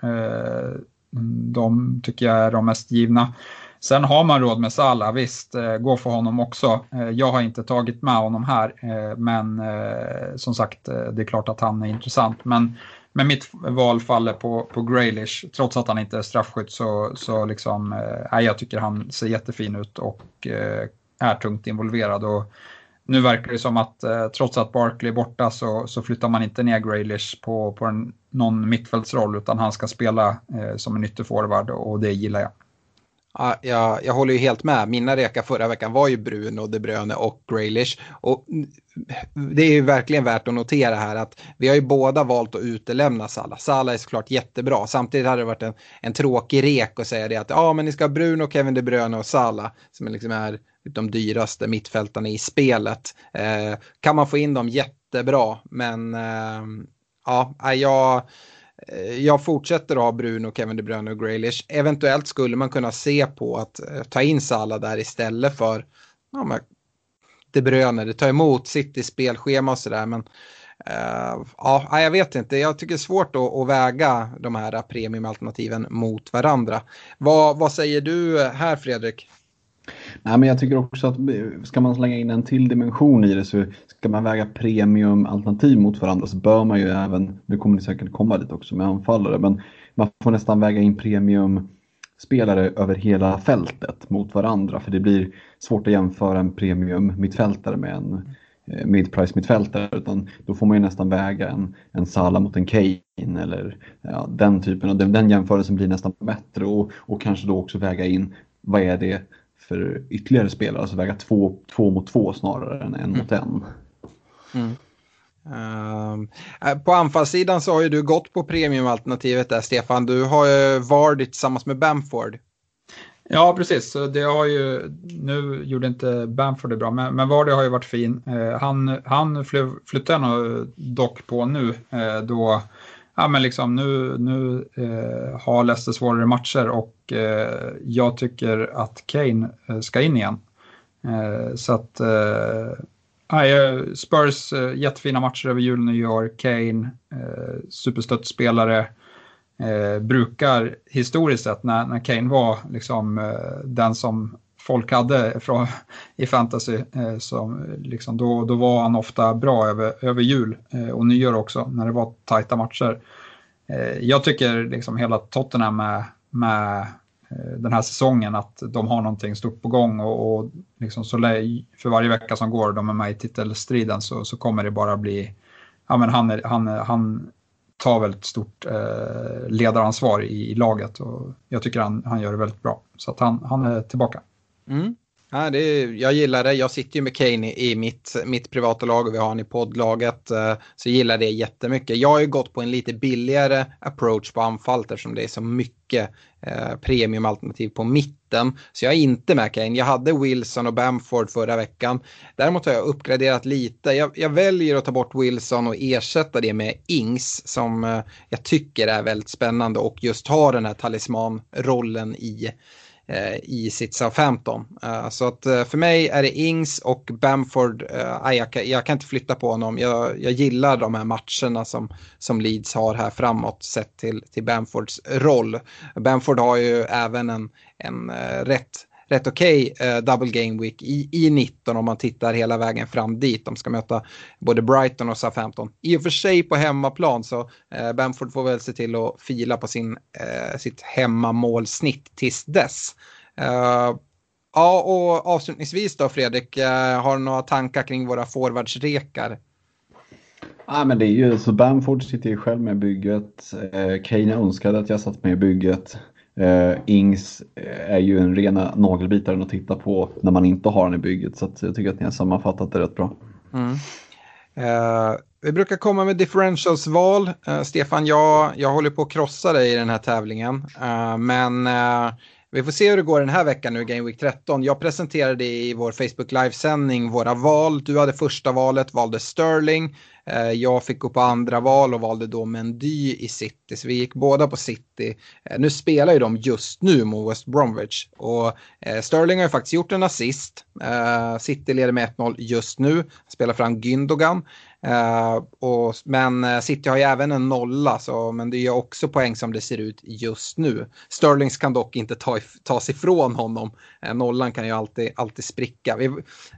De tycker jag är de mest givna. Sen har man råd med Salah, visst, eh, gå för honom också. Eh, jag har inte tagit med honom här, eh, men eh, som sagt, eh, det är klart att han är intressant. Men, men mitt val faller på, på Graylish, trots att han inte är straffskytt så, så liksom, eh, jag tycker han ser jättefin ut och eh, är tungt involverad. Och nu verkar det som att trots att Barkley är borta så, så flyttar man inte ner Graylish på, på en, någon mittfältsroll utan han ska spela eh, som en ytterforward och det gillar jag. Jag, jag håller ju helt med. Mina rekar förra veckan var ju Bruno, De Bruyne och Graylish. Och det är ju verkligen värt att notera här att vi har ju båda valt att utelämna Salah. Salah är såklart jättebra. Samtidigt hade det varit en, en tråkig rek att säga det att ja, men ni ska ha Bruno, Kevin De Bruyne och Salah som liksom är de dyraste mittfältarna i spelet. Eh, kan man få in dem jättebra, men eh, ja, jag Eh, jag fortsätter att ha Bruno, Kevin De Bruyne och Graylish. Eventuellt skulle man kunna se på att eh, ta in Salah där istället för ja, men, De Bruyne. Det tar emot sitt i spelschema och sådär. Men uh, ja, jag vet inte. Jag tycker det är svårt att, att väga de här premiumalternativen mot varandra. Vad, vad säger du här Fredrik? Nej, men jag tycker också att eh, ska man slänga in en till dimension i det så ska man väga premiumalternativ mot varandra. Så bör man ju även, nu kommer ni säkert komma dit också med anfallare, men man får nästan väga in premiumspelare över hela fältet mot varandra för det blir svårt att jämföra en premium mittfältare med en midprice mid-price mittfältare utan då får man ju nästan väga en, en Sala mot en Kane eller ja, den typen. Och den, den jämförelsen blir nästan bättre och, och kanske då också väga in vad är det för ytterligare spelare, alltså väga två, två mot två snarare än en mm. mot en. Mm. Um, på anfallssidan så har ju du gått på premiumalternativet där Stefan. Du har ju Vardy tillsammans med Bamford. Ja, precis. Det har ju, nu gjorde inte Bamford det bra, men, men Vardy har ju varit fin. Uh, han han flyttar nog dock på nu uh, då ja, men liksom nu, nu har Leicester svårare matcher och och eh, jag tycker att Kane eh, ska in igen. Eh, så att Spurs jättefina matcher över jul i år. Kane, superstött superstöttspelare. Eh, brukar historiskt sett när, när Kane var liksom den som folk hade från, *laughs* i fantasy. Eh, som, liksom, då, då var han ofta bra över, över jul och nyår också när det var tajta matcher. Jag tycker liksom hela Tottenham är med eh, den här säsongen att de har någonting stort på gång och, och liksom så för varje vecka som går de är med i titelstriden så, så kommer det bara bli, ja men han, är, han, han tar väldigt stort eh, ledaransvar i, i, laget och jag tycker han, han gör det väldigt bra. Så att han, han är tillbaka. Mm. Ja, det är, jag gillar det. Jag sitter ju med Kane i, i mitt, mitt privata lag och vi har han i poddlaget. Uh, så jag gillar det jättemycket. Jag har ju gått på en lite billigare approach på anfall eftersom det är så mycket uh, premiumalternativ på mitten. Så jag är inte med Kane. Jag hade Wilson och Bamford förra veckan. Däremot har jag uppgraderat lite. Jag, jag väljer att ta bort Wilson och ersätta det med Ings som uh, jag tycker är väldigt spännande och just har den här talismanrollen i Eh, i sitt Southampton. Uh, eh, så att eh, för mig är det Ings och Bamford, jag, kan, jag, kan, inte flytta på honom. Jag, jag, gillar de här matcherna som, som Leeds har här framåt sett till, till Bamfords roll. Bamford har ju även en, en rätt rätt okej okay, uh, double game week i, i 19 om man tittar hela vägen fram dit. De ska möta både Brighton och Southampton. I och för sig på hemmaplan så uh, Bamford får väl se till att fila på sin, uh, sitt hemmamålsnitt tills dess. Uh, ja, och avslutningsvis då Fredrik, uh, har du några tankar kring våra forwardsrekar? Ja, men det är ju så Bamford sitter ju själv med bygget. Eh, Kane önskade att jag satt med i bygget. Eh, Ings eh, är ju en rena nagelbitaren att titta på när man inte har den i bygget. Så jag tycker att ni har sammanfattat det rätt bra. Mm. Eh, vi brukar komma med differentials-val. Eh, Stefan, jag, jag håller på att krossa dig i den här tävlingen. Eh, men vi får se hur det går den här veckan nu, Game Week 13. Jag presenterade i vår Facebook Live-sändning våra val. Du hade första valet, valde Sterling. Eh, jag fick gå på andra val och valde då Mendy i City. Så vi gick båda på City. Eh, nu spelar ju de just nu mot West Bromwich. Och eh, Sterling har ju faktiskt gjort en assist. City leder med 1-0 just nu. Spelar fram Gündogan. Uh, och, men eh, City har ju även en nolla, så, men det är ju också poäng som det ser ut just nu. Sterlings kan dock inte ta, tas ifrån honom. Uh, nollan kan ju alltid, alltid spricka. Vi,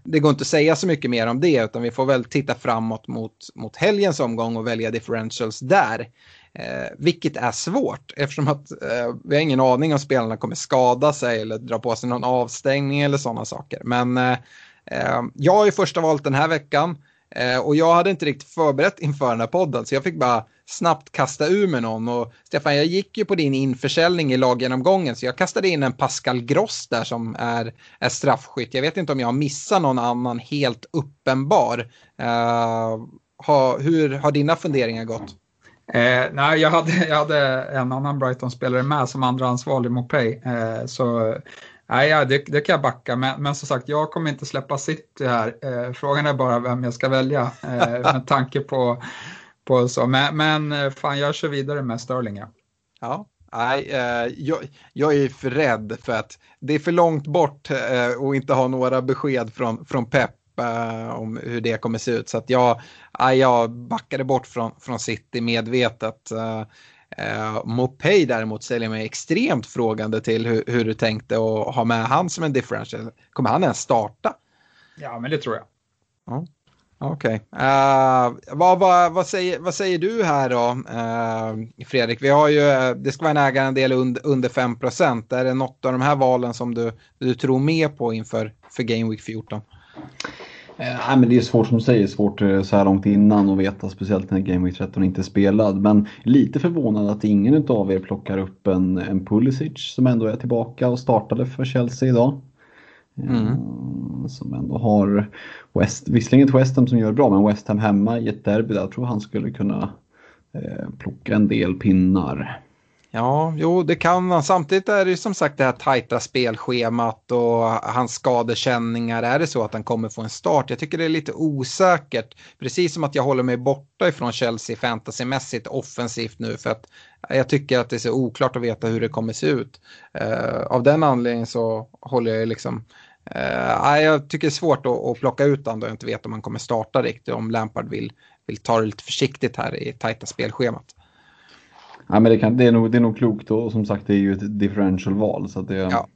det går inte att säga så mycket mer om det, utan vi får väl titta framåt mot, mot helgens omgång och välja differentials där. Uh, vilket är svårt eftersom att vi har ingen aning om spelarna kommer skada sig eller dra på sig någon avstängning eller sådana saker. Men jag har ju första valet den här veckan. Eh, och jag hade inte riktigt förberett inför den här podden så jag fick bara snabbt kasta ur mig någon. Och Stefan, jag gick ju på din införsäljning i laggenomgången så jag kastade in en Pascal Gross där som är, är straffskytt. Jag vet inte om jag missar någon annan helt uppenbar. Uh, ha, hur har dina funderingar gått? Eh, nej, jag hade, jag hade en annan Brighton-spelare med som andra ansvarig Mopay. Eh, så Nej, ja, det, det, kan jag backa, men, men som sagt, jag kommer inte släppa City här. Eh, frågan är bara vem jag ska välja eh, med *laughs* tanke på, på så. Men, men eh, fan, jag kör vidare med Sterling. Ja. ja. Nej, eh, jag, jag, är för rädd för att det är för långt bort eh, och inte ha några besked från, från Pep eh, om hur det kommer se ut. Så att jag, jag backade bort från, från City medvetet. Eh, Mopay däremot ställer mig extremt frågande till hur, hur du tänkte att ha med han som en differential. Kommer han ens starta? Ja, men det tror jag. Ja. Okej. Okay. Uh, eh, vad, vad, vad, säger, vad säger du här då, uh, Fredrik? Vi har ju, det ska vara en ägarandel under, under 5% Är det något av de här valen som du, du tror mer på inför för Game Week 14? Eh, men det är svårt som du säger, svårt eh, så här långt innan att veta, speciellt när Game Week 13 inte är spelad. Men lite förvånad att ingen av er plockar upp en, en Pulisic som ändå är tillbaka och startade för Chelsea idag. Mm. Eh, som ändå har, West, visserligen ett West Ham som gör bra, men West Ham hemma i ett derby där tror jag han skulle kunna eh, plocka en del pinnar. Ja, jo, det kan man. Samtidigt är det ju som sagt det här tajta spelschemat och hans skadekänningar. Är det så att han kommer få en start? Jag tycker det är lite osäkert. Precis som att jag håller mig borta ifrån Chelsea fantasymässigt offensivt nu för att jag tycker att det är så oklart att veta hur det kommer se ut. Uh, av den anledningen så håller jag liksom uh, jag tycker det är svårt att, att plocka ut honom då jag inte vet om han kommer starta riktigt. Om Lampard vill, vill ta det lite försiktigt här i tajta spelschemat. Ja, men det, kan, det, är nog, det är nog klokt och som sagt det är ju ett differential-val. Så det, ja.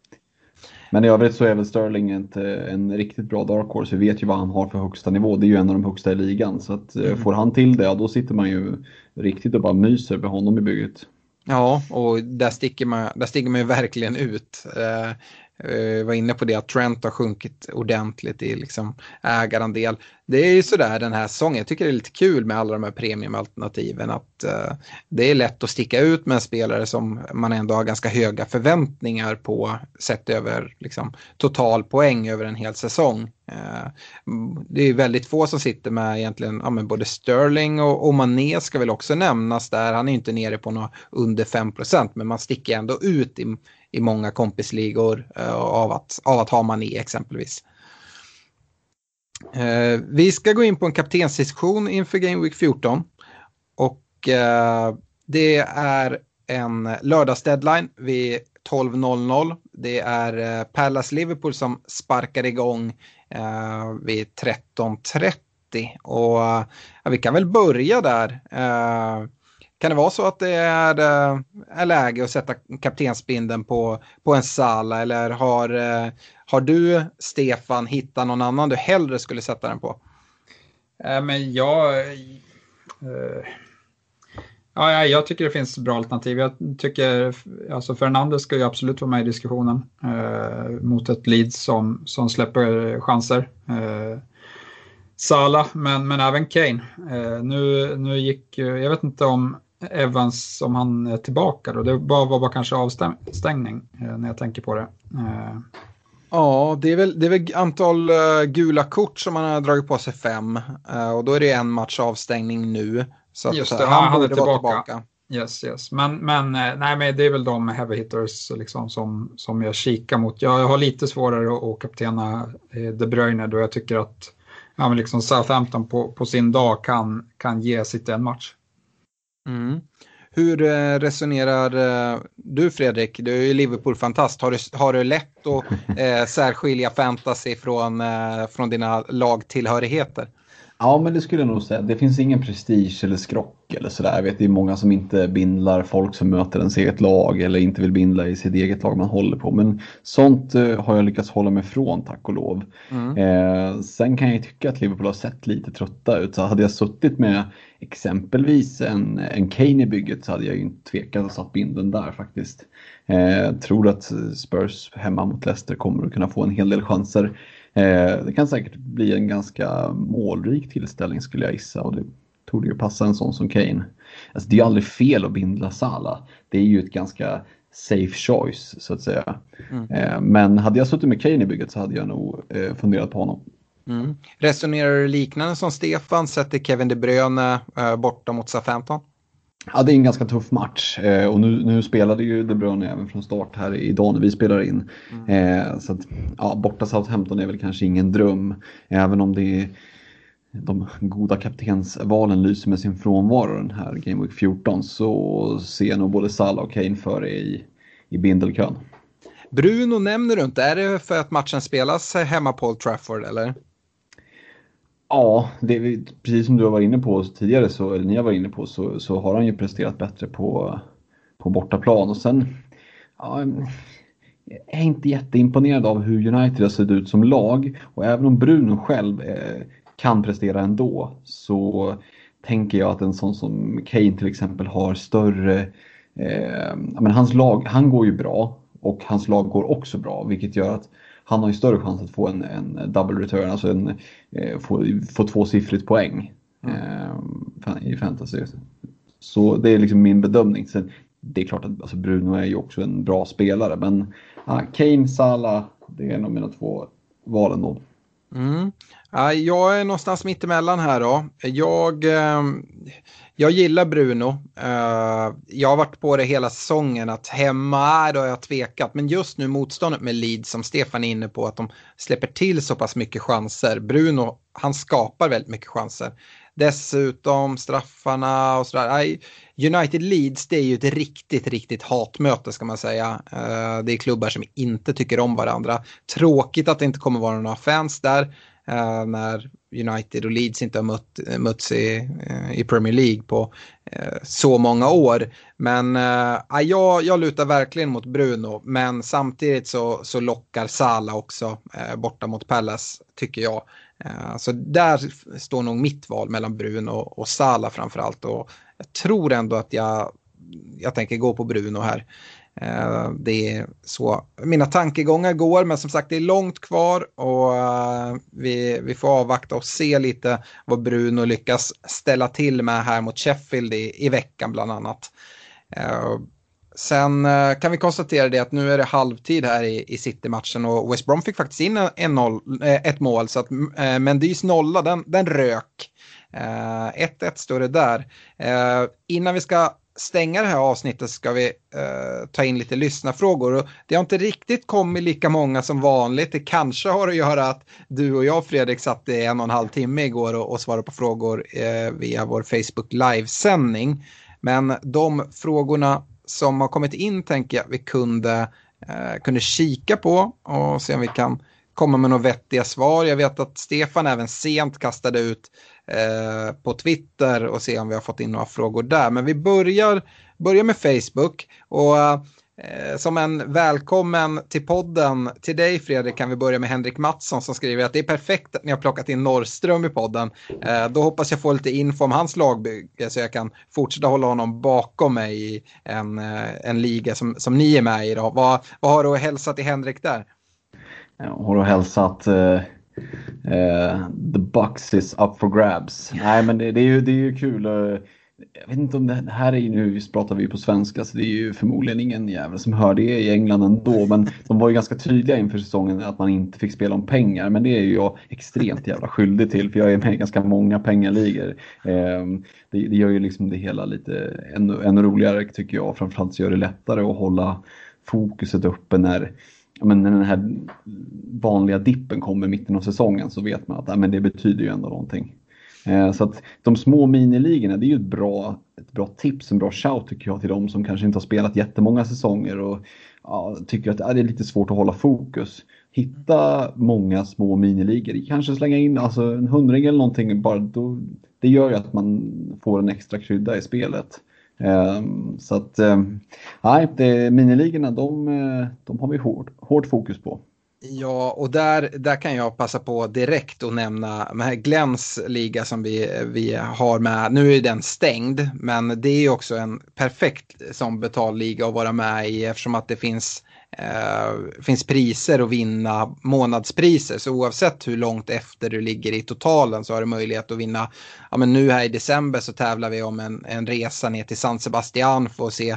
Men i övrigt så är väl Sterling ett, en riktigt bra dark horse. Vi vet ju vad han har för högsta nivå. Det är ju en av de högsta i ligan. Så att, eh, mm. får han till det, ja, då sitter man ju riktigt och bara myser med honom i bygget. Ja, och där sticker man, där sticker man ju verkligen ut. Eh, uh, var inne på det att Trent har sjunkit ordentligt i liksom ägarandel. Det är ju sådär den här säsongen, jag tycker det är lite kul med alla de här premiumalternativen att eh, det är lätt att sticka ut med en spelare som man ändå har ganska höga förväntningar på sett över liksom, total poäng över en hel säsong. Eh, det är väldigt få som sitter med egentligen, ja, men både Sterling och, och Mané ska väl också nämnas där, han är inte nere på något under 5 procent men man sticker ändå ut i i många kompisligor eh, av, att, av att ha Mané exempelvis. Eh, vi ska gå in på en kaptensdiskussion inför Game Week 14. Och eh, det är en lördagsdeadline vid 12.00. Det är Palace Liverpool som sparkar igång vid 13.30. Och vi kan väl börja där. Kan det vara så att det är, är läge att sätta kaptensbindeln på, på en Sala eller har, eh, har du, Stefan, hittat någon annan du hellre skulle sätta den på? Äh, men jag, äh, ja, jag tycker det finns bra alternativ. Jag tycker, alltså Fernandes ska ju absolut vara med i diskussionen äh, mot ett Leeds som, som släpper chanser. Salah, Sala, men, men även Kane. nu, nu gick, jag vet inte om Evans om han är tillbaka då? Det var, bara kanske avstängning eh, när jag tänker på det. Eh. Ja, det är väl, det är väl antal uh, gula kort som han har dragit på sig fem. Och då är det en match avstängning nu. Så Just det, han, han borde är vara tillbaka. tillbaka. Yes, yes. Men, men, nej, men det är väl de heavy hitters liksom, som, som jag kikar mot. Jag har lite svårare att, att kaptena De Bruyne då jag tycker att ja, men liksom Southampton på, på sin dag kan, kan ge sitt en match. Mm. Hur eh, resonerar eh, du Fredrik? Du är ju Liverpool-fantast. Har du, har du lätt att eh, särskilja fantasy från, eh, från dina lagtillhörigheter? Ja, men det skulle jag nog säga. Det finns ingen prestige eller skrock eller sådär. Jag vet det är många som inte bindlar folk som möter ens eget lag eller inte vill bindla i sitt eget lag man håller på. Men sånt eh, har jag lyckats hålla mig från tack och lov. Mm. Eh, sen kan jag tycka att Liverpool har sett lite trötta ut. Så hade jag suttit med exempelvis en, en Kane i bygget så hade jag ju inte tvekat att satt binden där faktiskt. Eh, tror att Spurs hemma mot Leicester kommer att kunna få en hel del chanser. Eh, det kan säkert bli en ganska målrik tillställning skulle jag gissa och det tog ju passa en sån som Kane. Alltså, det är ju aldrig fel att bindla Sala. Det är ju ett ganska safe choice så att säga. Mm. Eh, men hade jag suttit med Kane i bygget så hade jag nog eh, funderat på honom. Mm. Resonerar du liknande som Stefan, sätter Kevin De Bruyne borta mot Southampton? Ja, det är en ganska tuff match eh, och nu, nu spelade ju De Bruyne även från start här idag när vi spelar in. Mm. Eh, så att, ja, borta Southampton är väl kanske ingen dröm, även om det är de goda kaptensvalen lyser med sin frånvaro den här Game Week 14 så ser jag nog både Salah och Kane före i, i bindelkön. Bruno nämner du inte, är det för att matchen spelas hemma på Old Trafford eller? Ja, det precis som du har varit inne på tidigare, så, eller ni har varit inne på, så, så har han ju presterat bättre på, på bortaplan. Och sen, ja, jag är inte jätteimponerad av hur United har sett ut som lag. Och även om Bruno själv eh, kan prestera ändå, så tänker jag att en sån som Kane till exempel har större, eh, men hans lag, han går ju bra och hans lag går också bra, vilket gör att han har ju större chans att få en, en double return, alltså en, eh, få, få tvåsiffrigt poäng mm. eh, i fantasy. Så det är liksom min bedömning. Sen, det är klart att alltså Bruno är ju också en bra spelare, men ah, Kane, Salah, det är nog mina två val ändå. Mm. Jag är någonstans mittemellan här då. Jag, ehm, jag gillar Bruno. Uh, jag har varit på det hela säsongen att hemma, då har jag tvekat. Men just nu motståndet med Leeds som Stefan är inne på, att de släpper till så pass mycket chanser. Bruno, han skapar väldigt mycket chanser. Dessutom straffarna och sådär. United Leeds det är ju ett riktigt, riktigt hatmöte ska man säga. Eh, det är klubbar som inte tycker om varandra. Tråkigt att det inte kommer vara några fans där. Uh, när United och Leeds inte har mött, eh, mötts i, eh, i Premier League på eh, så många år. Men uh, jag, jag lutar verkligen mot Bruno, men samtidigt så, så lockar Sala också borta mot Pallas, tycker jag. så där står nog mitt val mellan Bruno och Sala framförallt. Och jag tror ändå att jag, jag tänker gå på Bruno här. Eh, det är så mina tankegångar går, men som sagt det är långt kvar och eh, vi, vi får avvakta och se lite vad Bruno lyckas ställa till med här mot Sheffield i, i veckan bland annat. Eh, sen kan vi konstatera det att nu är det halvtid här i, i City-matchen och West Brom fick faktiskt in en noll, ett mål så att Mendys nolla den, den rök. 1-1 står det där. Innan vi ska stänga det här avsnittet ska vi eh, ta in lite lyssnarfrågor. Och det har inte riktigt kommit lika många som vanligt. Det kanske har att göra att du och jag Fredrik satt i en och en halv timme igår och, och svarade på frågor eh, via vår Facebook livesändning. Men de frågorna som har kommit in tänker jag vi kunde, eh, kunde kika på och se om vi kan komma med några vettiga svar. Jag vet att Stefan även sent kastade ut Eh, på Twitter och se om vi har fått in några frågor där. Men vi börjar, börjar med Facebook. Och eh, som en välkommen till podden till dig Fredrik kan vi börja med Henrik Mattsson som skriver att det är perfekt att ni har plockat in Norrström i podden. Eh, då hoppas jag få lite info om hans lagbygge så jag kan fortsätta hålla honom bakom mig i en, eh, en liga som, som ni är med i. Då. Vad, vad har du att hälsa till Henrik där? Jag har att hälsa att eh Uh, the box is up for grabs. Nej men det, det, är ju, det är ju kul. Eh, jag vet inte om det, det här är ju, nu pratar vi på svenska så det är ju förmodligen ingen jävel som hör det i England ändå. Men de var ju ganska tydliga inför säsongen att man inte fick spela om pengar. Men det är ju jag extremt jävla skyldig till för jag är med i ganska många pengaligor. Ehm, det, det, gör ju liksom det hela lite ännu, ännu roligare tycker jag. Framförallt så gör det lättare att hålla fokuset uppe när men när den här vanliga dippen kommer i mitten av säsongen så vet man att ja, men det betyder ju ändå någonting. Eh, så att de små miniligorna, det är ju ett bra, ett bra tips, en bra shout tycker jag till de som kanske inte har spelat jättemånga säsonger och ja, tycker att ja, det är lite svårt att hålla fokus. Hitta många små miniligor, kanske slänga in alltså, en hundring eller någonting, bara då, det gör ju att man får en extra krydda i spelet. Ehm, så att, um, nej, miniligorna de, eh, de har vi hårt, hårt fokus på. Ja, och där, där kan jag passa på direkt att nämna Glens liga som vi, vi har med. Nu är den stängd, men det är också en perfekt som betalliga att vara med i eftersom att det finns eh, finns priser att vinna månadspriser. Så oavsett hur långt efter du ligger i totalen så har du möjlighet att vinna. Ja, men nu här i december så tävlar vi om en, en resa ner till San Sebastian för att se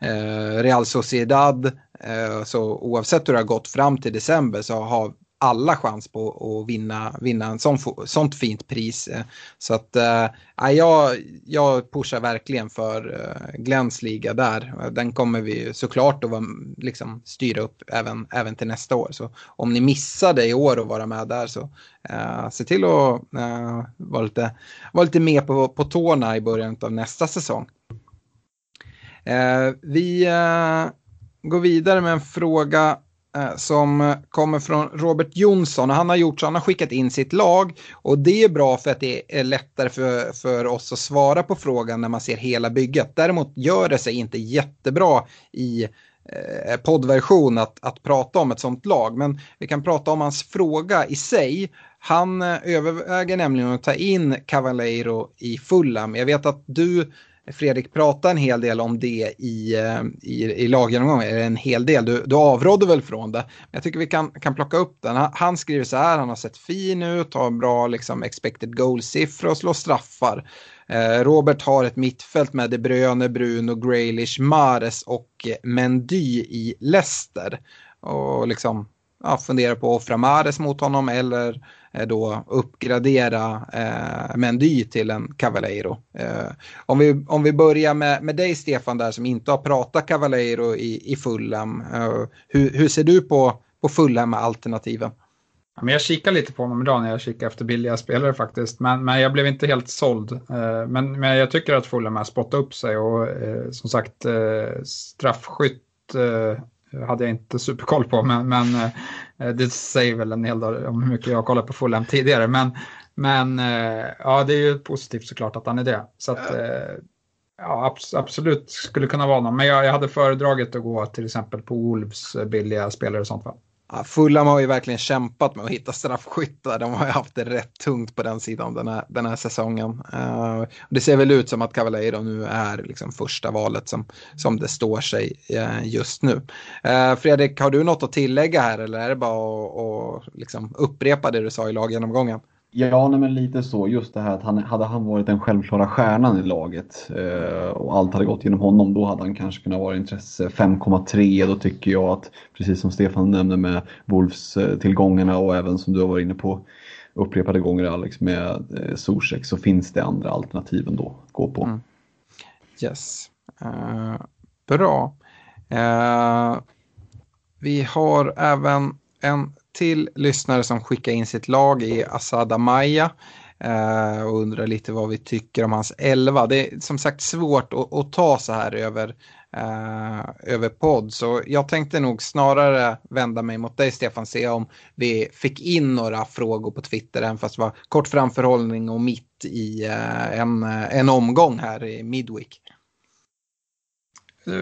eh, Real Sociedad. Eh, så oavsett hur det har gått fram till december så har alla chans på att vinna, vinna en sån, sånt fint pris. Eh, så att äh, jag, jag pushar verkligen för äh, Glens liga där. Den kommer vi såklart att vara, liksom, styra upp även, även till nästa år. Så om ni missade i år att vara med där så äh, se till att äh, vara, lite, vara lite med på, på tårna i början av nästa säsong. vi går vidare med en fråga Eh, som eh, kommer från Robert Jonsson. Han har gjort så, han har skickat in sitt lag och det är bra för att det är lättare för, för oss att svara på frågan när man ser hela bygget. Däremot gör det sig inte jättebra i eh, poddversion att, att prata om ett sånt lag. Men vi kan prata om hans fråga i sig. Han eh, överväger nämligen att ta in Cavaleiro i Fulham. Jag vet att du Fredrik pratade en hel del om det i, eh, i, i laggenomgången, en hel del, du, du avrådde väl från det. Jag tycker vi kan, kan plocka upp den. Han, skriver så här, han har sett fin ut, har bra liksom, expected goal-siffror och slår straffar. Eh, Robert har ett mittfält med De Bruyne, Bruno, Graylish, Mares och Mendy i Leicester. Och liksom ja, funderar på att offra Mares mot honom eller Eh, Eh, då uppgradera eh, Mendy till en Cavaleiro. Eh, om, vi, om vi börjar med, med dig Stefan där som inte har pratat Cavaleiro i, i Fulham. Eh, hur, hur ser du på, på Fulham-alternativen? Ja, men jag kikar lite på honom idag när jag kikar efter billiga spelare faktiskt. Men, men jag blev inte helt såld. Eh, men, men jag tycker att Fulham har spottat upp sig och eh, som sagt eh, straffskytt eh, hade jag inte superkoll på, men, men eh, det säger väl en hel del om hur mycket jag har kollat på Fulham tidigare. Men, men eh, ja, det är ju positivt såklart att han är det. Så att, eh, ja, absolut skulle kunna vara någon. Men jag, jag hade föredragit att gå till exempel på Wolves billiga spelare och sånt. Va? Ja, Fulham har ju verkligen kämpat med att hitta straffskyttar. De har ju haft det rätt tungt på den sidan den här, den här säsongen. Uh, det ser väl ut som att Cavaleiro nu är liksom första valet som, som det står sig uh, just nu. Uh, Fredrik, har du något att tillägga här eller är det bara att, att liksom upprepa det du sa i laggenomgången? Ja, nej, men lite så. Just det här att han, hade han varit den självklara stjärnan i laget eh, och allt hade gått genom honom, då hade han kanske kunnat vara intresse 5,3. Då tycker jag att, precis som Stefan nämnde med Wolfs-tillgångarna eh, och även som du har varit inne på upprepade gånger Alex med eh, Zuzek, så finns det andra alternativ ändå att gå på. Mm. Yes, uh, bra. Uh, vi har även en till lyssnare som skickar in sitt lag i Asada Maya eh, och undrar lite vad vi tycker om hans elva. Det är som sagt svårt att, att ta så här över, eh, över podd så jag tänkte nog snarare vända mig mot dig Stefan, se om vi fick in några frågor på Twitter, även fast det var kort framförhållning och mitt i eh, en, en omgång här i Midweek.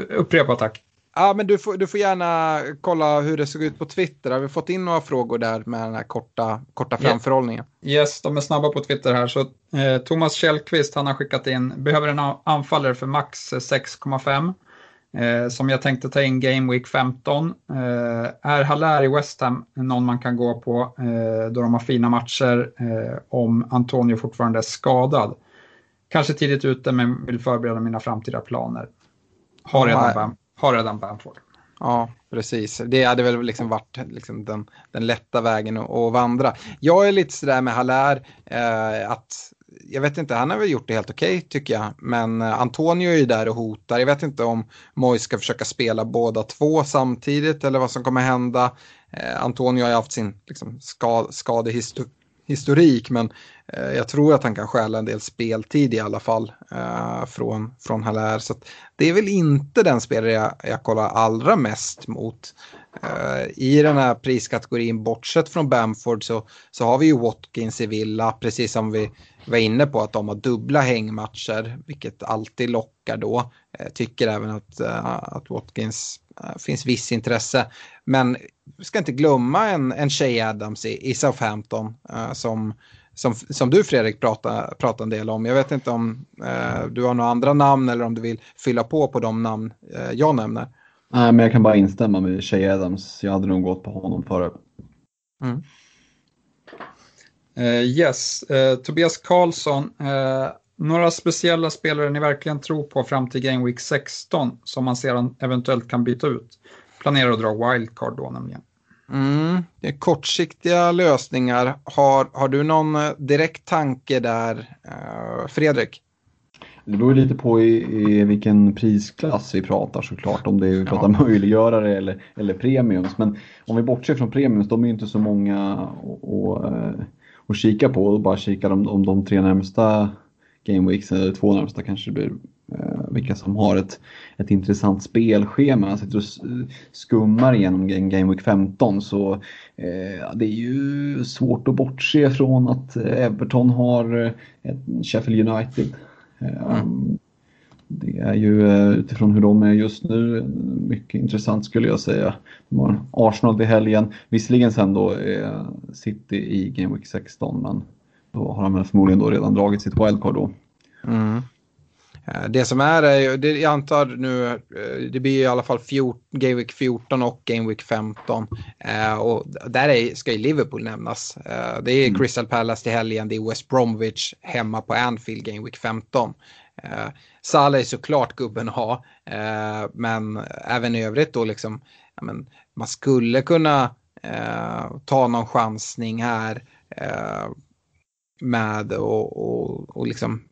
Upprepa tack. Ja, men du får, du får gärna kolla hur det såg ut på Twitter. Har vi fått in några frågor där med den här korta, korta framförhållningen? Yes, de är snabba på Twitter här. Så, eh, Thomas Källqvist han har skickat in, behöver en anfallare för max 6,5. Eh, som jag tänkte ta in Game Week 15. Eh, är Haller i West Ham någon man kan gå på eh, då de har fina matcher eh, om Antonio fortfarande är skadad? kanske tidigt ute men vill förbereda mina framtida planer. Har redan, Bam, har redan Bamford. Ja, precis. Det hade väl liksom varit liksom den, den lätta vägen att, att vandra. Jag är lite sådär med Haller, eh, att jag vet inte, han har väl gjort det helt okej okay, tycker jag. Men eh, Antonio är ju där och hotar. Jag vet inte om Mois ska försöka spela båda två samtidigt eller vad som kommer hända. Eh, Antonio har ju haft sin liksom, skad, historik, men eh, jag tror att han kan stjäla en del speltid i alla fall eh, från, från Haller. Så det är väl inte den spelare jag, jag kollar allra mest mot. Eh, I den här priskategorin, bortsett från Bamford, så, så har vi ju Watkins i Villa, precis som vi var inne på att de har dubbla hängmatcher, vilket alltid lockar då. Uh, tycker även att, eh, att Watkins finns viss intresse. Men vi ska inte glömma en, en Shay Adams i, i Southampton som, som, som du Fredrik pratar, pratar en del om. Jag vet inte om du har några andra namn eller om du vill fylla på på de namn jag nämner. Nej, men jag kan bara instämma med Shay Adams. Jag hade nog gått på honom före. Mm. Uh, yes, uh, Tobias Karlsson. Uh, några speciella spelare ni verkligen tror på fram till Game Week 16 som man sedan eventuellt kan byta ut? Planerar att dra wildcard då nämligen. Mm, kortsiktiga lösningar. Har, har du någon direkt tanke där, Fredrik? Det beror lite på i, i, vilken prisklass vi pratar såklart. Om det är vi pratar ja. möjliggörare eller, eller premiums. Men om vi bortser från premiums, de är ju inte så många att, att kika på. Och bara kika om, om de tre närmsta Game Weeks, eller två närmsta kanske det blir, eh, vilka som har ett, ett intressant spelschema. Jag sitter och skummar igenom Game Week 15 så eh, det är ju svårt att bortse från att Everton har eh, ett Sheffield United Mm. Det är ju eh, utifrån hur de är just nu mycket intressant skulle jag säga. De har Arsenal till helgen, visserligen sen då är City i Game Week 16 men då har han förmodligen då redan dragit sitt wildcard då. Mm. Eh, det som är, jag antar nu, eh, det blir i alla fall Game Week 14 och Game Week 15. Och där är, ska ju Liverpool nämnas. Det är mm. Crystal Palace till helgen, det är West Bromwich hemma på Anfield Game Week 15. Salah är såklart gubben att ha, men även i övrigt då liksom, men, man skulle kunna ta någon chansning här med och, och, och liksom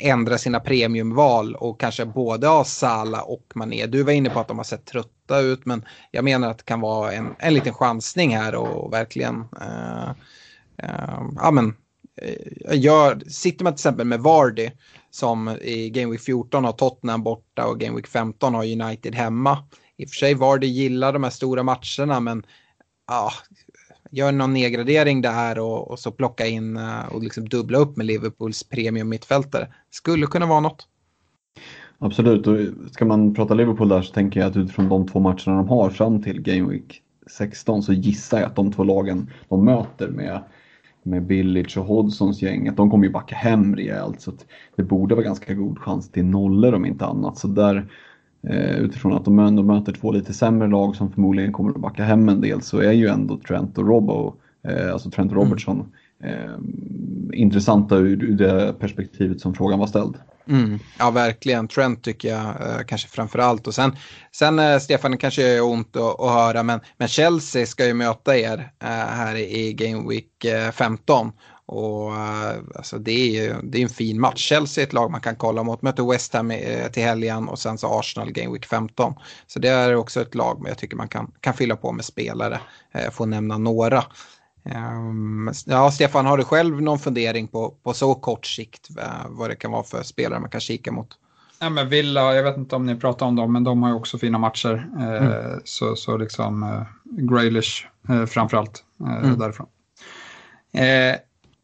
ändra sina premiumval och kanske både ha Sala och Mané. Du var inne på att de har sett trötta ut men jag menar att det kan vara en, en liten chansning här och verkligen eh, eh, ja, men, eh, gör, sitter man till exempel med Vardy som i Game Week 14 har Tottenham borta och Game Week 15 har United hemma. I och för sig Vardy gillar de här stora matcherna men ja, gör någon nedgradering där och, och så plocka in eh, och liksom dubbla upp med Liverpools premium mittfältare. Skulle kunna vara något. Absolut, och ska man prata Liverpool där så tänker jag att utifrån de två matcherna de har fram till Game Week 16 så gissar jag att de två lagen de möter med, med Billage och Hodgsons gäng, att de kommer ju backa hem rejält. Så det borde vara ganska god chans till nollor om inte annat. Så där utifrån att de ändå möter två lite sämre lag som förmodligen kommer att backa hem en del så är ju ändå Trent och Robbo, eh, alltså Trent och mm. Robertson, mm. intressanta ur, ur det perspektivet som frågan var ställd. Mm. Ja, verkligen. Trent tycker jag eh, kanske framför allt. Och sen, sen eh, Stefan, det kanske är ont att, att, höra, men, men Chelsea ska ju möta er eh, här i Game Week 15. Och uh, alltså det är ju det är en fin match. Chelsea är ett lag man kan kolla mot. Möter West Ham eh, till helgen och sen så Arsenal Game Week 15. Så det är också ett lag men jag tycker man kan, kan fylla på med spelare. Uh, får nämna några. Um, ja, Stefan, har du själv någon fundering på, på så kort sikt vad det kan vara för spelare man kan kika mot? Ja, men Villa, jag vet inte om ni pratar om dem, men de har ju också fina matcher. Mm. Så, så liksom Graylish framförallt mm. därifrån.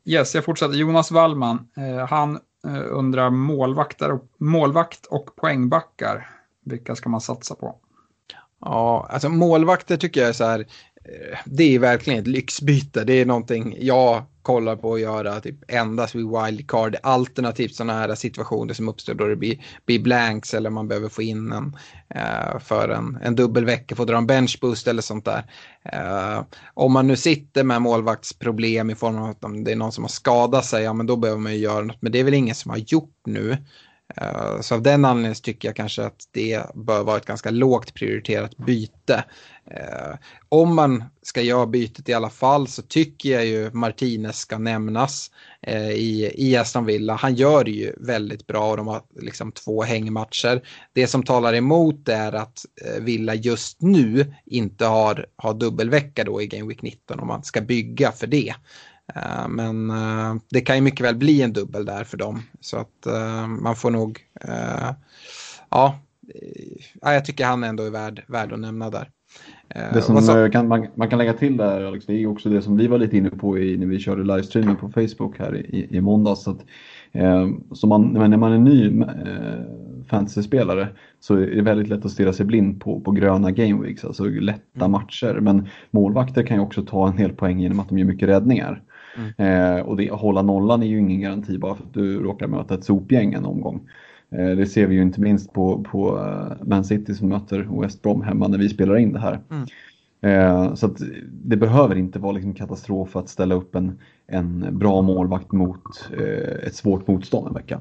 Yes, jag fortsätter. Jonas Wallman, eh, han eh, undrar målvakter, målvakt och poängbackar. Vilka ska man satsa på? Ja, alltså målvakter tycker jag är så här. Eh, det är verkligen ett lyxbyte. Det är någonting jag kollar på att göra typ endast vid wildcard. Alternativt sådana här situationer som uppstår då det blir, blir blanks eller man behöver få in en eh, för en, en dubbelvecka, få dra en benchboost eller sånt där. Eh, om man nu sitter med målvaktsproblem i form av att det är någon som har skadat sig, ja men då behöver man ju göra något. Men det är väl ingen som har gjort nu. Eh, så av den anledningen tycker jag kanske att det bör vara ett ganska lågt prioriterat byte. Eh, om man ska göra bytet i alla fall så tycker jag ju Martinez ska nämnas eh, i, i Aston Villa. Han gör det ju väldigt bra och de har liksom två hängmatcher. Det som talar emot är att Villa just nu inte har, har dubbelvecka då i Game Week 19 om man ska bygga för det. Eh, men eh, det kan ju mycket väl bli en dubbel där för dem. Så att eh, man får nog, ja, jag tycker han ändå är värd, värd att nämna där. Det som kan, man, man, kan lägga till där Alex, det är också det som vi var lite inne på i, när vi körde livestreamen på Facebook här i, i måndags. Att, eh, så man, när man är ny eh, fantasyspelare så är det väldigt lätt att stirra sig blind på, på gröna gameweeks, alltså lätta mm. matcher. Men målvakter kan ju också ta en hel poäng genom att de gör mycket räddningar. Mm. Eh, och det, hålla nollan är ju ingen garanti bara för att du råkar möta ett sopgäng en omgång. Eh, det ser vi ju inte minst på, på uh, Man City som möter West Brom hemma när vi spelar in det här. Mm. Eh, så det behöver inte vara liksom katastrof att ställa upp en, en bra målvakt mot eh, ett svårt motstånd en vecka.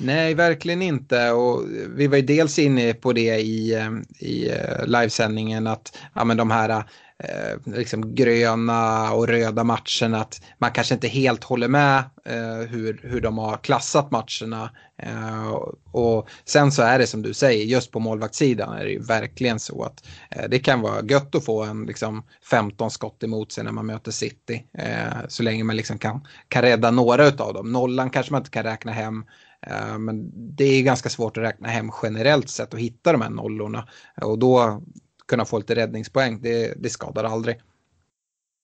Nej, verkligen inte. Och vi var ju dels inne på det i, eh, i eh, livesändningen att ja, men de här eh, liksom gröna och röda matcherna. Att man kanske inte helt håller med eh, hur, hur de har klassat matcherna. Eh, och sen så är det som du säger, just på målvaktssidan är det ju verkligen så att eh, det kan vara gött att få en liksom, 15 skott emot sig när man möter City. Eh, så länge man liksom kan, kan rädda några av dem. Nollan kanske man inte kan räkna hem. Eh, men det är ganska svårt att räkna hem generellt sett och hitta de här nollorna. Och då kunna få lite räddningspoäng. Det, det skadar aldrig.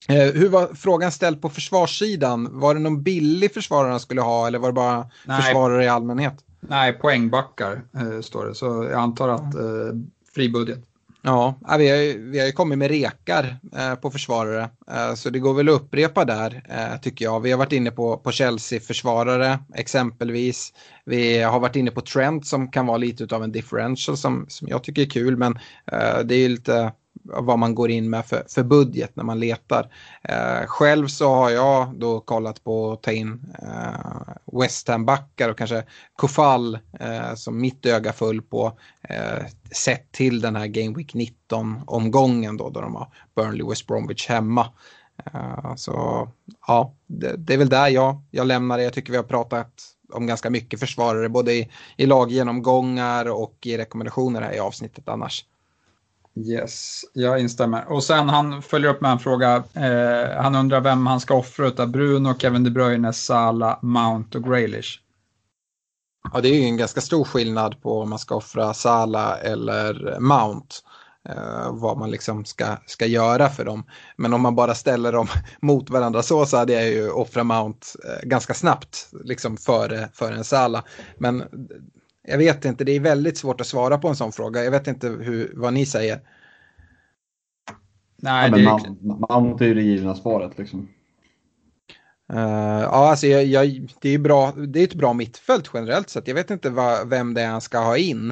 Eh, hur var frågan ställd på försvarssidan? Var det någon billig försvarare han skulle ha eller var det bara Nej. försvarare i allmänhet? Nej, poängbackar eh, står det. Så jag antar att eh, fri budget. Ja, vi har, ju, vi har ju kommit med rekar eh, på försvarare. Eh, så det går väl att upprepa där eh, tycker jag. Vi har varit inne på, på Chelsea-försvarare exempelvis. Vi har varit inne på Trent som kan vara lite av en differential som, som jag tycker är kul. Men eh, det är ju lite vad man går in med för, för budget när man letar. Eh, själv så har jag då kollat på att ta in eh, West Ham-backar och kanske Kofall eh, som mitt öga föll på eh, sett till den här Game Week 19-omgången då, då de har Burnley West Bromwich hemma. Eh, så ja, det, det, är väl där jag, jag lämnar det. Jag tycker vi har pratat om ganska mycket försvarare både i, i laggenomgångar och i rekommendationer här i avsnittet annars. Yes, jag instämmer. Och sen han följer upp med en fråga. Eh, han undrar vem han ska offra utav Bruno, Kevin De Bruyne, Sala, Mount och Graylish. Ja, det är ju en ganska stor skillnad på om man ska offra Sala eller Mount. Eh, vad man liksom ska, ska göra för dem. Men om man bara ställer dem *laughs* mot varandra så, så hade jag ju offrat Mount eh, ganska snabbt, liksom före, före en Sala. Men jag vet inte, det är väldigt svårt att svara på en sån fråga. Jag vet inte hur, vad ni säger. Nej, ja, det... Mount, Mount är ju det givna svaret liksom. Uh, ja, alltså jag, jag, det, är bra, det är ett bra mittfält generellt sett. Jag vet inte vad, vem det är han ska ha in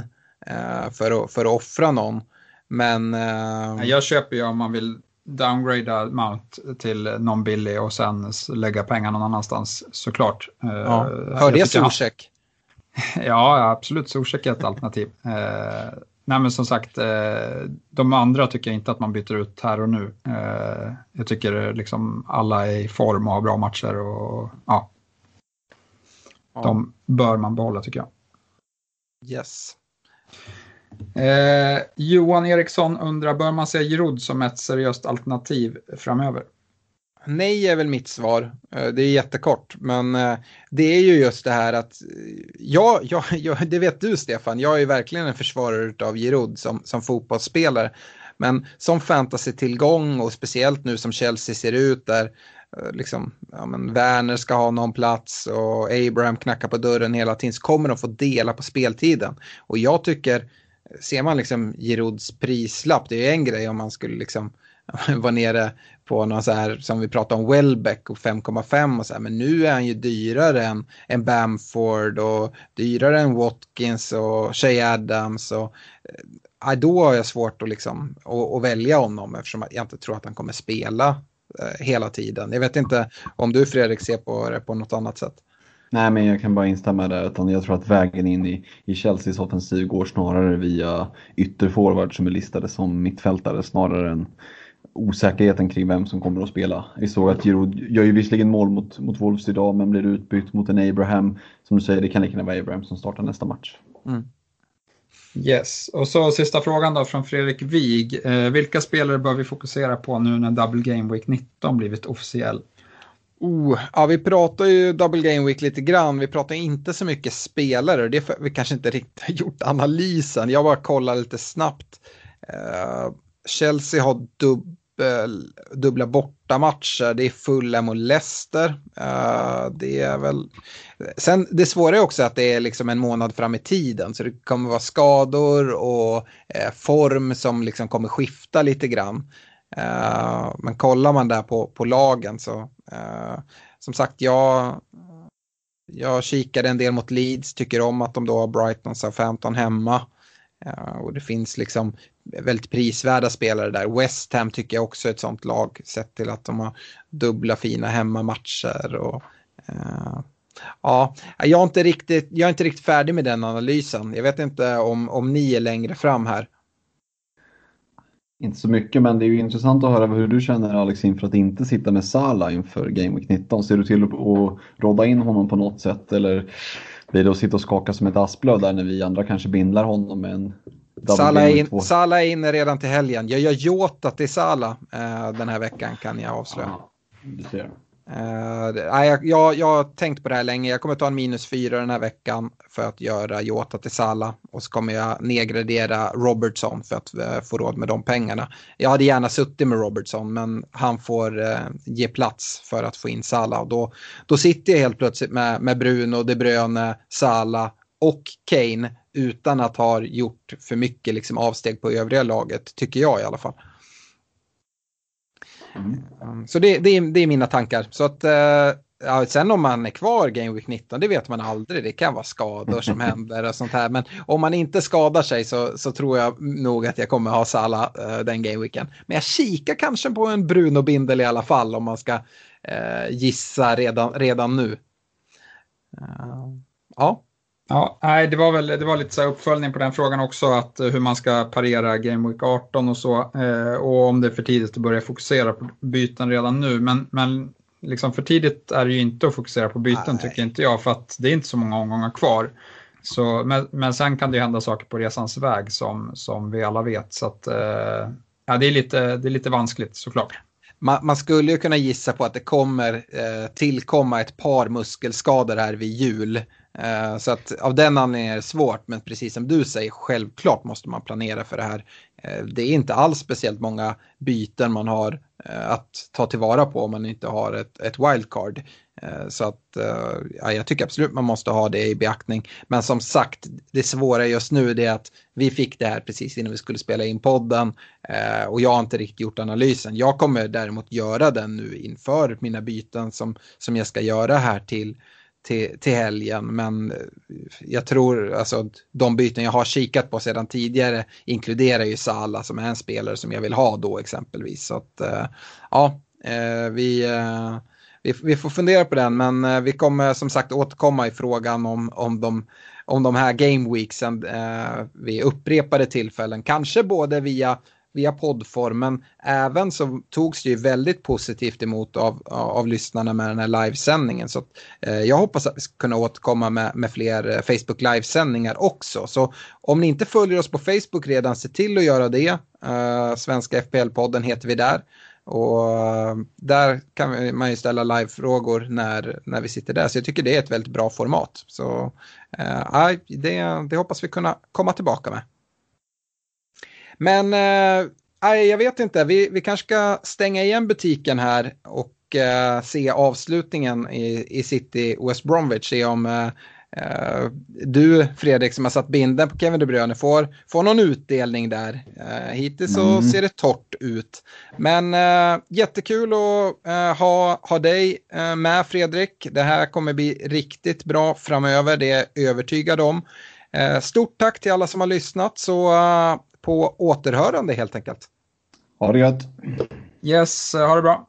uh, för, att, för att offra någon. Men... Uh... Jag köper ju om man vill downgrada Mount till någon billig och sen lägga pengar någon annanstans såklart. Ja. Hör det Zuzek? *laughs* Ja, absolut. Zuzek är ett alternativ. Eh, nej, men som sagt, eh, de andra tycker jag inte att man byter ut här och nu. Eh, jag tycker liksom alla är i form och har bra matcher och ja. ja. De bör man behålla tycker jag. Yes. Eh, Johan Eriksson undrar, bör man se Giroud som ett seriöst alternativ framöver? Nej är väl mitt svar. Eh, det är jättekort, men eh, det är ju just det här att ja, ja, ja det vet du Stefan, jag är verkligen en försvarare av Giroud som, som fotbollsspelare. Men som fantasy-tillgång och speciellt nu som Chelsea ser ut där eh, liksom, ja, men Werner ska ha någon plats och Abraham knackar på dörren hela tiden så kommer de få dela på speltiden. Och jag tycker, ser man liksom Girouds prislapp, det är en grej om man skulle liksom *laughs* var nere på någon så här som vi pratade om Welbeck och 5,5 och så här. Men nu är han ju dyrare än, än Bamford och dyrare än Watkins och Shay Adams. Och, äh, då har jag svårt att, liksom, och, och välja honom eftersom jag inte tror att han kommer spela äh, hela tiden. Jag vet inte om du Fredrik ser på det på något annat sätt. Nej, men jag kan bara instämma där. Utan jag tror att vägen in i, i Chelseas offensiv går snarare via ytterforward som är listade som mittfältare snarare än osäkerheten kring vem som kommer att spela. Vi såg att Giroud gör ju visserligen mål mot, mot Wolves idag men blir utbytt mot en Abraham. Som du säger, det kan lika gärna vara Abraham som startar nästa match. Mm. Yes, och så sista frågan då från Fredrik Wig. Eh, vilka spelare bör vi fokusera på nu när Double Game Week 19 blivit officiell? Oh, ja, vi pratar ju Double Game Week lite grann. Vi pratar inte så mycket spelare. Det är för vi kanske inte riktigt har gjort analysen. Jag bara kollar lite snabbt. Uh, Chelsea har dubbel, Eh, dubbla bortamatcher. Det är Fulham och Leicester. Eh, det är väl... Sen det svåra är också att det är liksom en månad fram i tiden. Så det kommer vara skador och eh, form som liksom kommer skifta lite grann. Men kollar man där på, på lagen så, som sagt, jag, jag kikade en del mot Leeds, tycker om att de då har Brighton Southampton hemma. Och det finns liksom väldigt prisvärda spelare där. West Ham tycker jag också är ett sånt lag, sett till att de har dubbla fina hemmamatcher. Och, eh, ja, jag är, inte riktigt, jag är inte riktigt färdig med den analysen. Jag vet inte om, om ni är längre fram här. Inte så mycket, men det är ju intressant att höra hur du känner Alex inför att inte sitta med Sala inför Game Week 19. Ser du till att rodda in honom på något sätt eller blir det att sitta och skaka som ett asplöv där när vi andra kanske bindlar honom med en Sala är, in, Sala är inne redan till helgen. Jag gör Jota till Sala uh, den här veckan kan jag avslöja. Ja, Uh, jag, jag, jag har tänkt på det här länge. Jag kommer ta en minus fyra den här veckan för att göra Jota till Sala och så kommer jag nedgradera Robertson för att uh, få råd med de pengarna. Jag hade gärna suttit med Robertson men han får uh, ge plats för att få in Sala och då, då sitter jag helt plötsligt med, med Bruno, De Bruyne, Sala och Kane utan att ha gjort för mycket liksom, avsteg på övriga laget, tycker jag i alla fall. Mm. Så det, det, är, det är mina tankar. Så att, uh, ja, sen om man är kvar Game Week 19, det vet man aldrig. Det kan vara skador som *laughs* händer och sånt här. Men om man inte skadar sig så, så tror jag nog att jag kommer ha Sala uh, den Game Weeken. Men jag kikar kanske på en Bruno-bindel i alla fall om man ska uh, gissa redan, redan nu. ja. Ja, nej, det var väl det var lite så uppföljning på den frågan också, att eh, hur man ska parera Game Week 18 och så. Eh, och om det är för tidigt att börja fokusera på byten redan nu. Men, men liksom för tidigt är det ju inte att fokusera på byten nej. tycker inte jag, för att det är inte så många omgångar kvar. Så, men, men sen kan det hända saker på resans väg som, som vi alla vet. Så att, eh, ja, det, är lite, det är lite vanskligt såklart. Man, man, skulle ju kunna gissa på att det kommer eh, tillkomma ett par muskelskador här vid jul. Eh, så att av den anledningen är det svårt, men precis som du säger, självklart måste man planera för det här. Eh, det är inte alls speciellt många byten man har eh, att ta tillvara på om man inte har ett, ett wildcard. Så att ja, jag tycker absolut man måste ha det i beaktning. Men som sagt, det svåra just nu är att vi fick det här precis innan vi skulle spela in podden och jag har inte riktigt gjort analysen. Jag kommer däremot göra den nu inför mina byten som, som jag ska göra här till till, till helgen. Men jag tror alltså de byten jag har kikat på sedan tidigare inkluderar ju Sala som är en spelare som jag vill ha då exempelvis. Så att eh, ja, eh, vi, eh, vi, vi får fundera på den men eh, vi kommer som sagt återkomma i frågan om, om de om de här gameweeksen eh, vid upprepade tillfällen, kanske både via via poddformen. Även så togs det ju väldigt positivt emot av, av lyssnarna med den här livesändningen. Så att, eh, jag hoppas att vi ska kunna återkomma med, med fler eh, Facebook livesändningar också. Så om ni inte följer oss på Facebook redan, se till att göra det. Eh, Svenska FPL-podden heter vi där. Och eh, där kan man ju ställa livefrågor när, när vi sitter där. Så jag tycker det är ett väldigt bra format. Så eh, det, det hoppas vi kunna komma tillbaka med. Men eh, jag vet inte, vi, vi kanske ska stänga igen butiken här och eh, se avslutningen i, i City West Bromwich. Se om eh, Uh, du Fredrik som har satt binden på Kevin De Bruyne får, får någon utdelning där. Uh, hittills så mm. ser det torrt ut. Men uh, jättekul att ha, ha dig med Fredrik. Det här kommer bli riktigt bra framöver, det är jag övertygad om. stort tack till alla som har lyssnat så på återhörande helt enkelt. Ha det gött. Yes, ha det bra.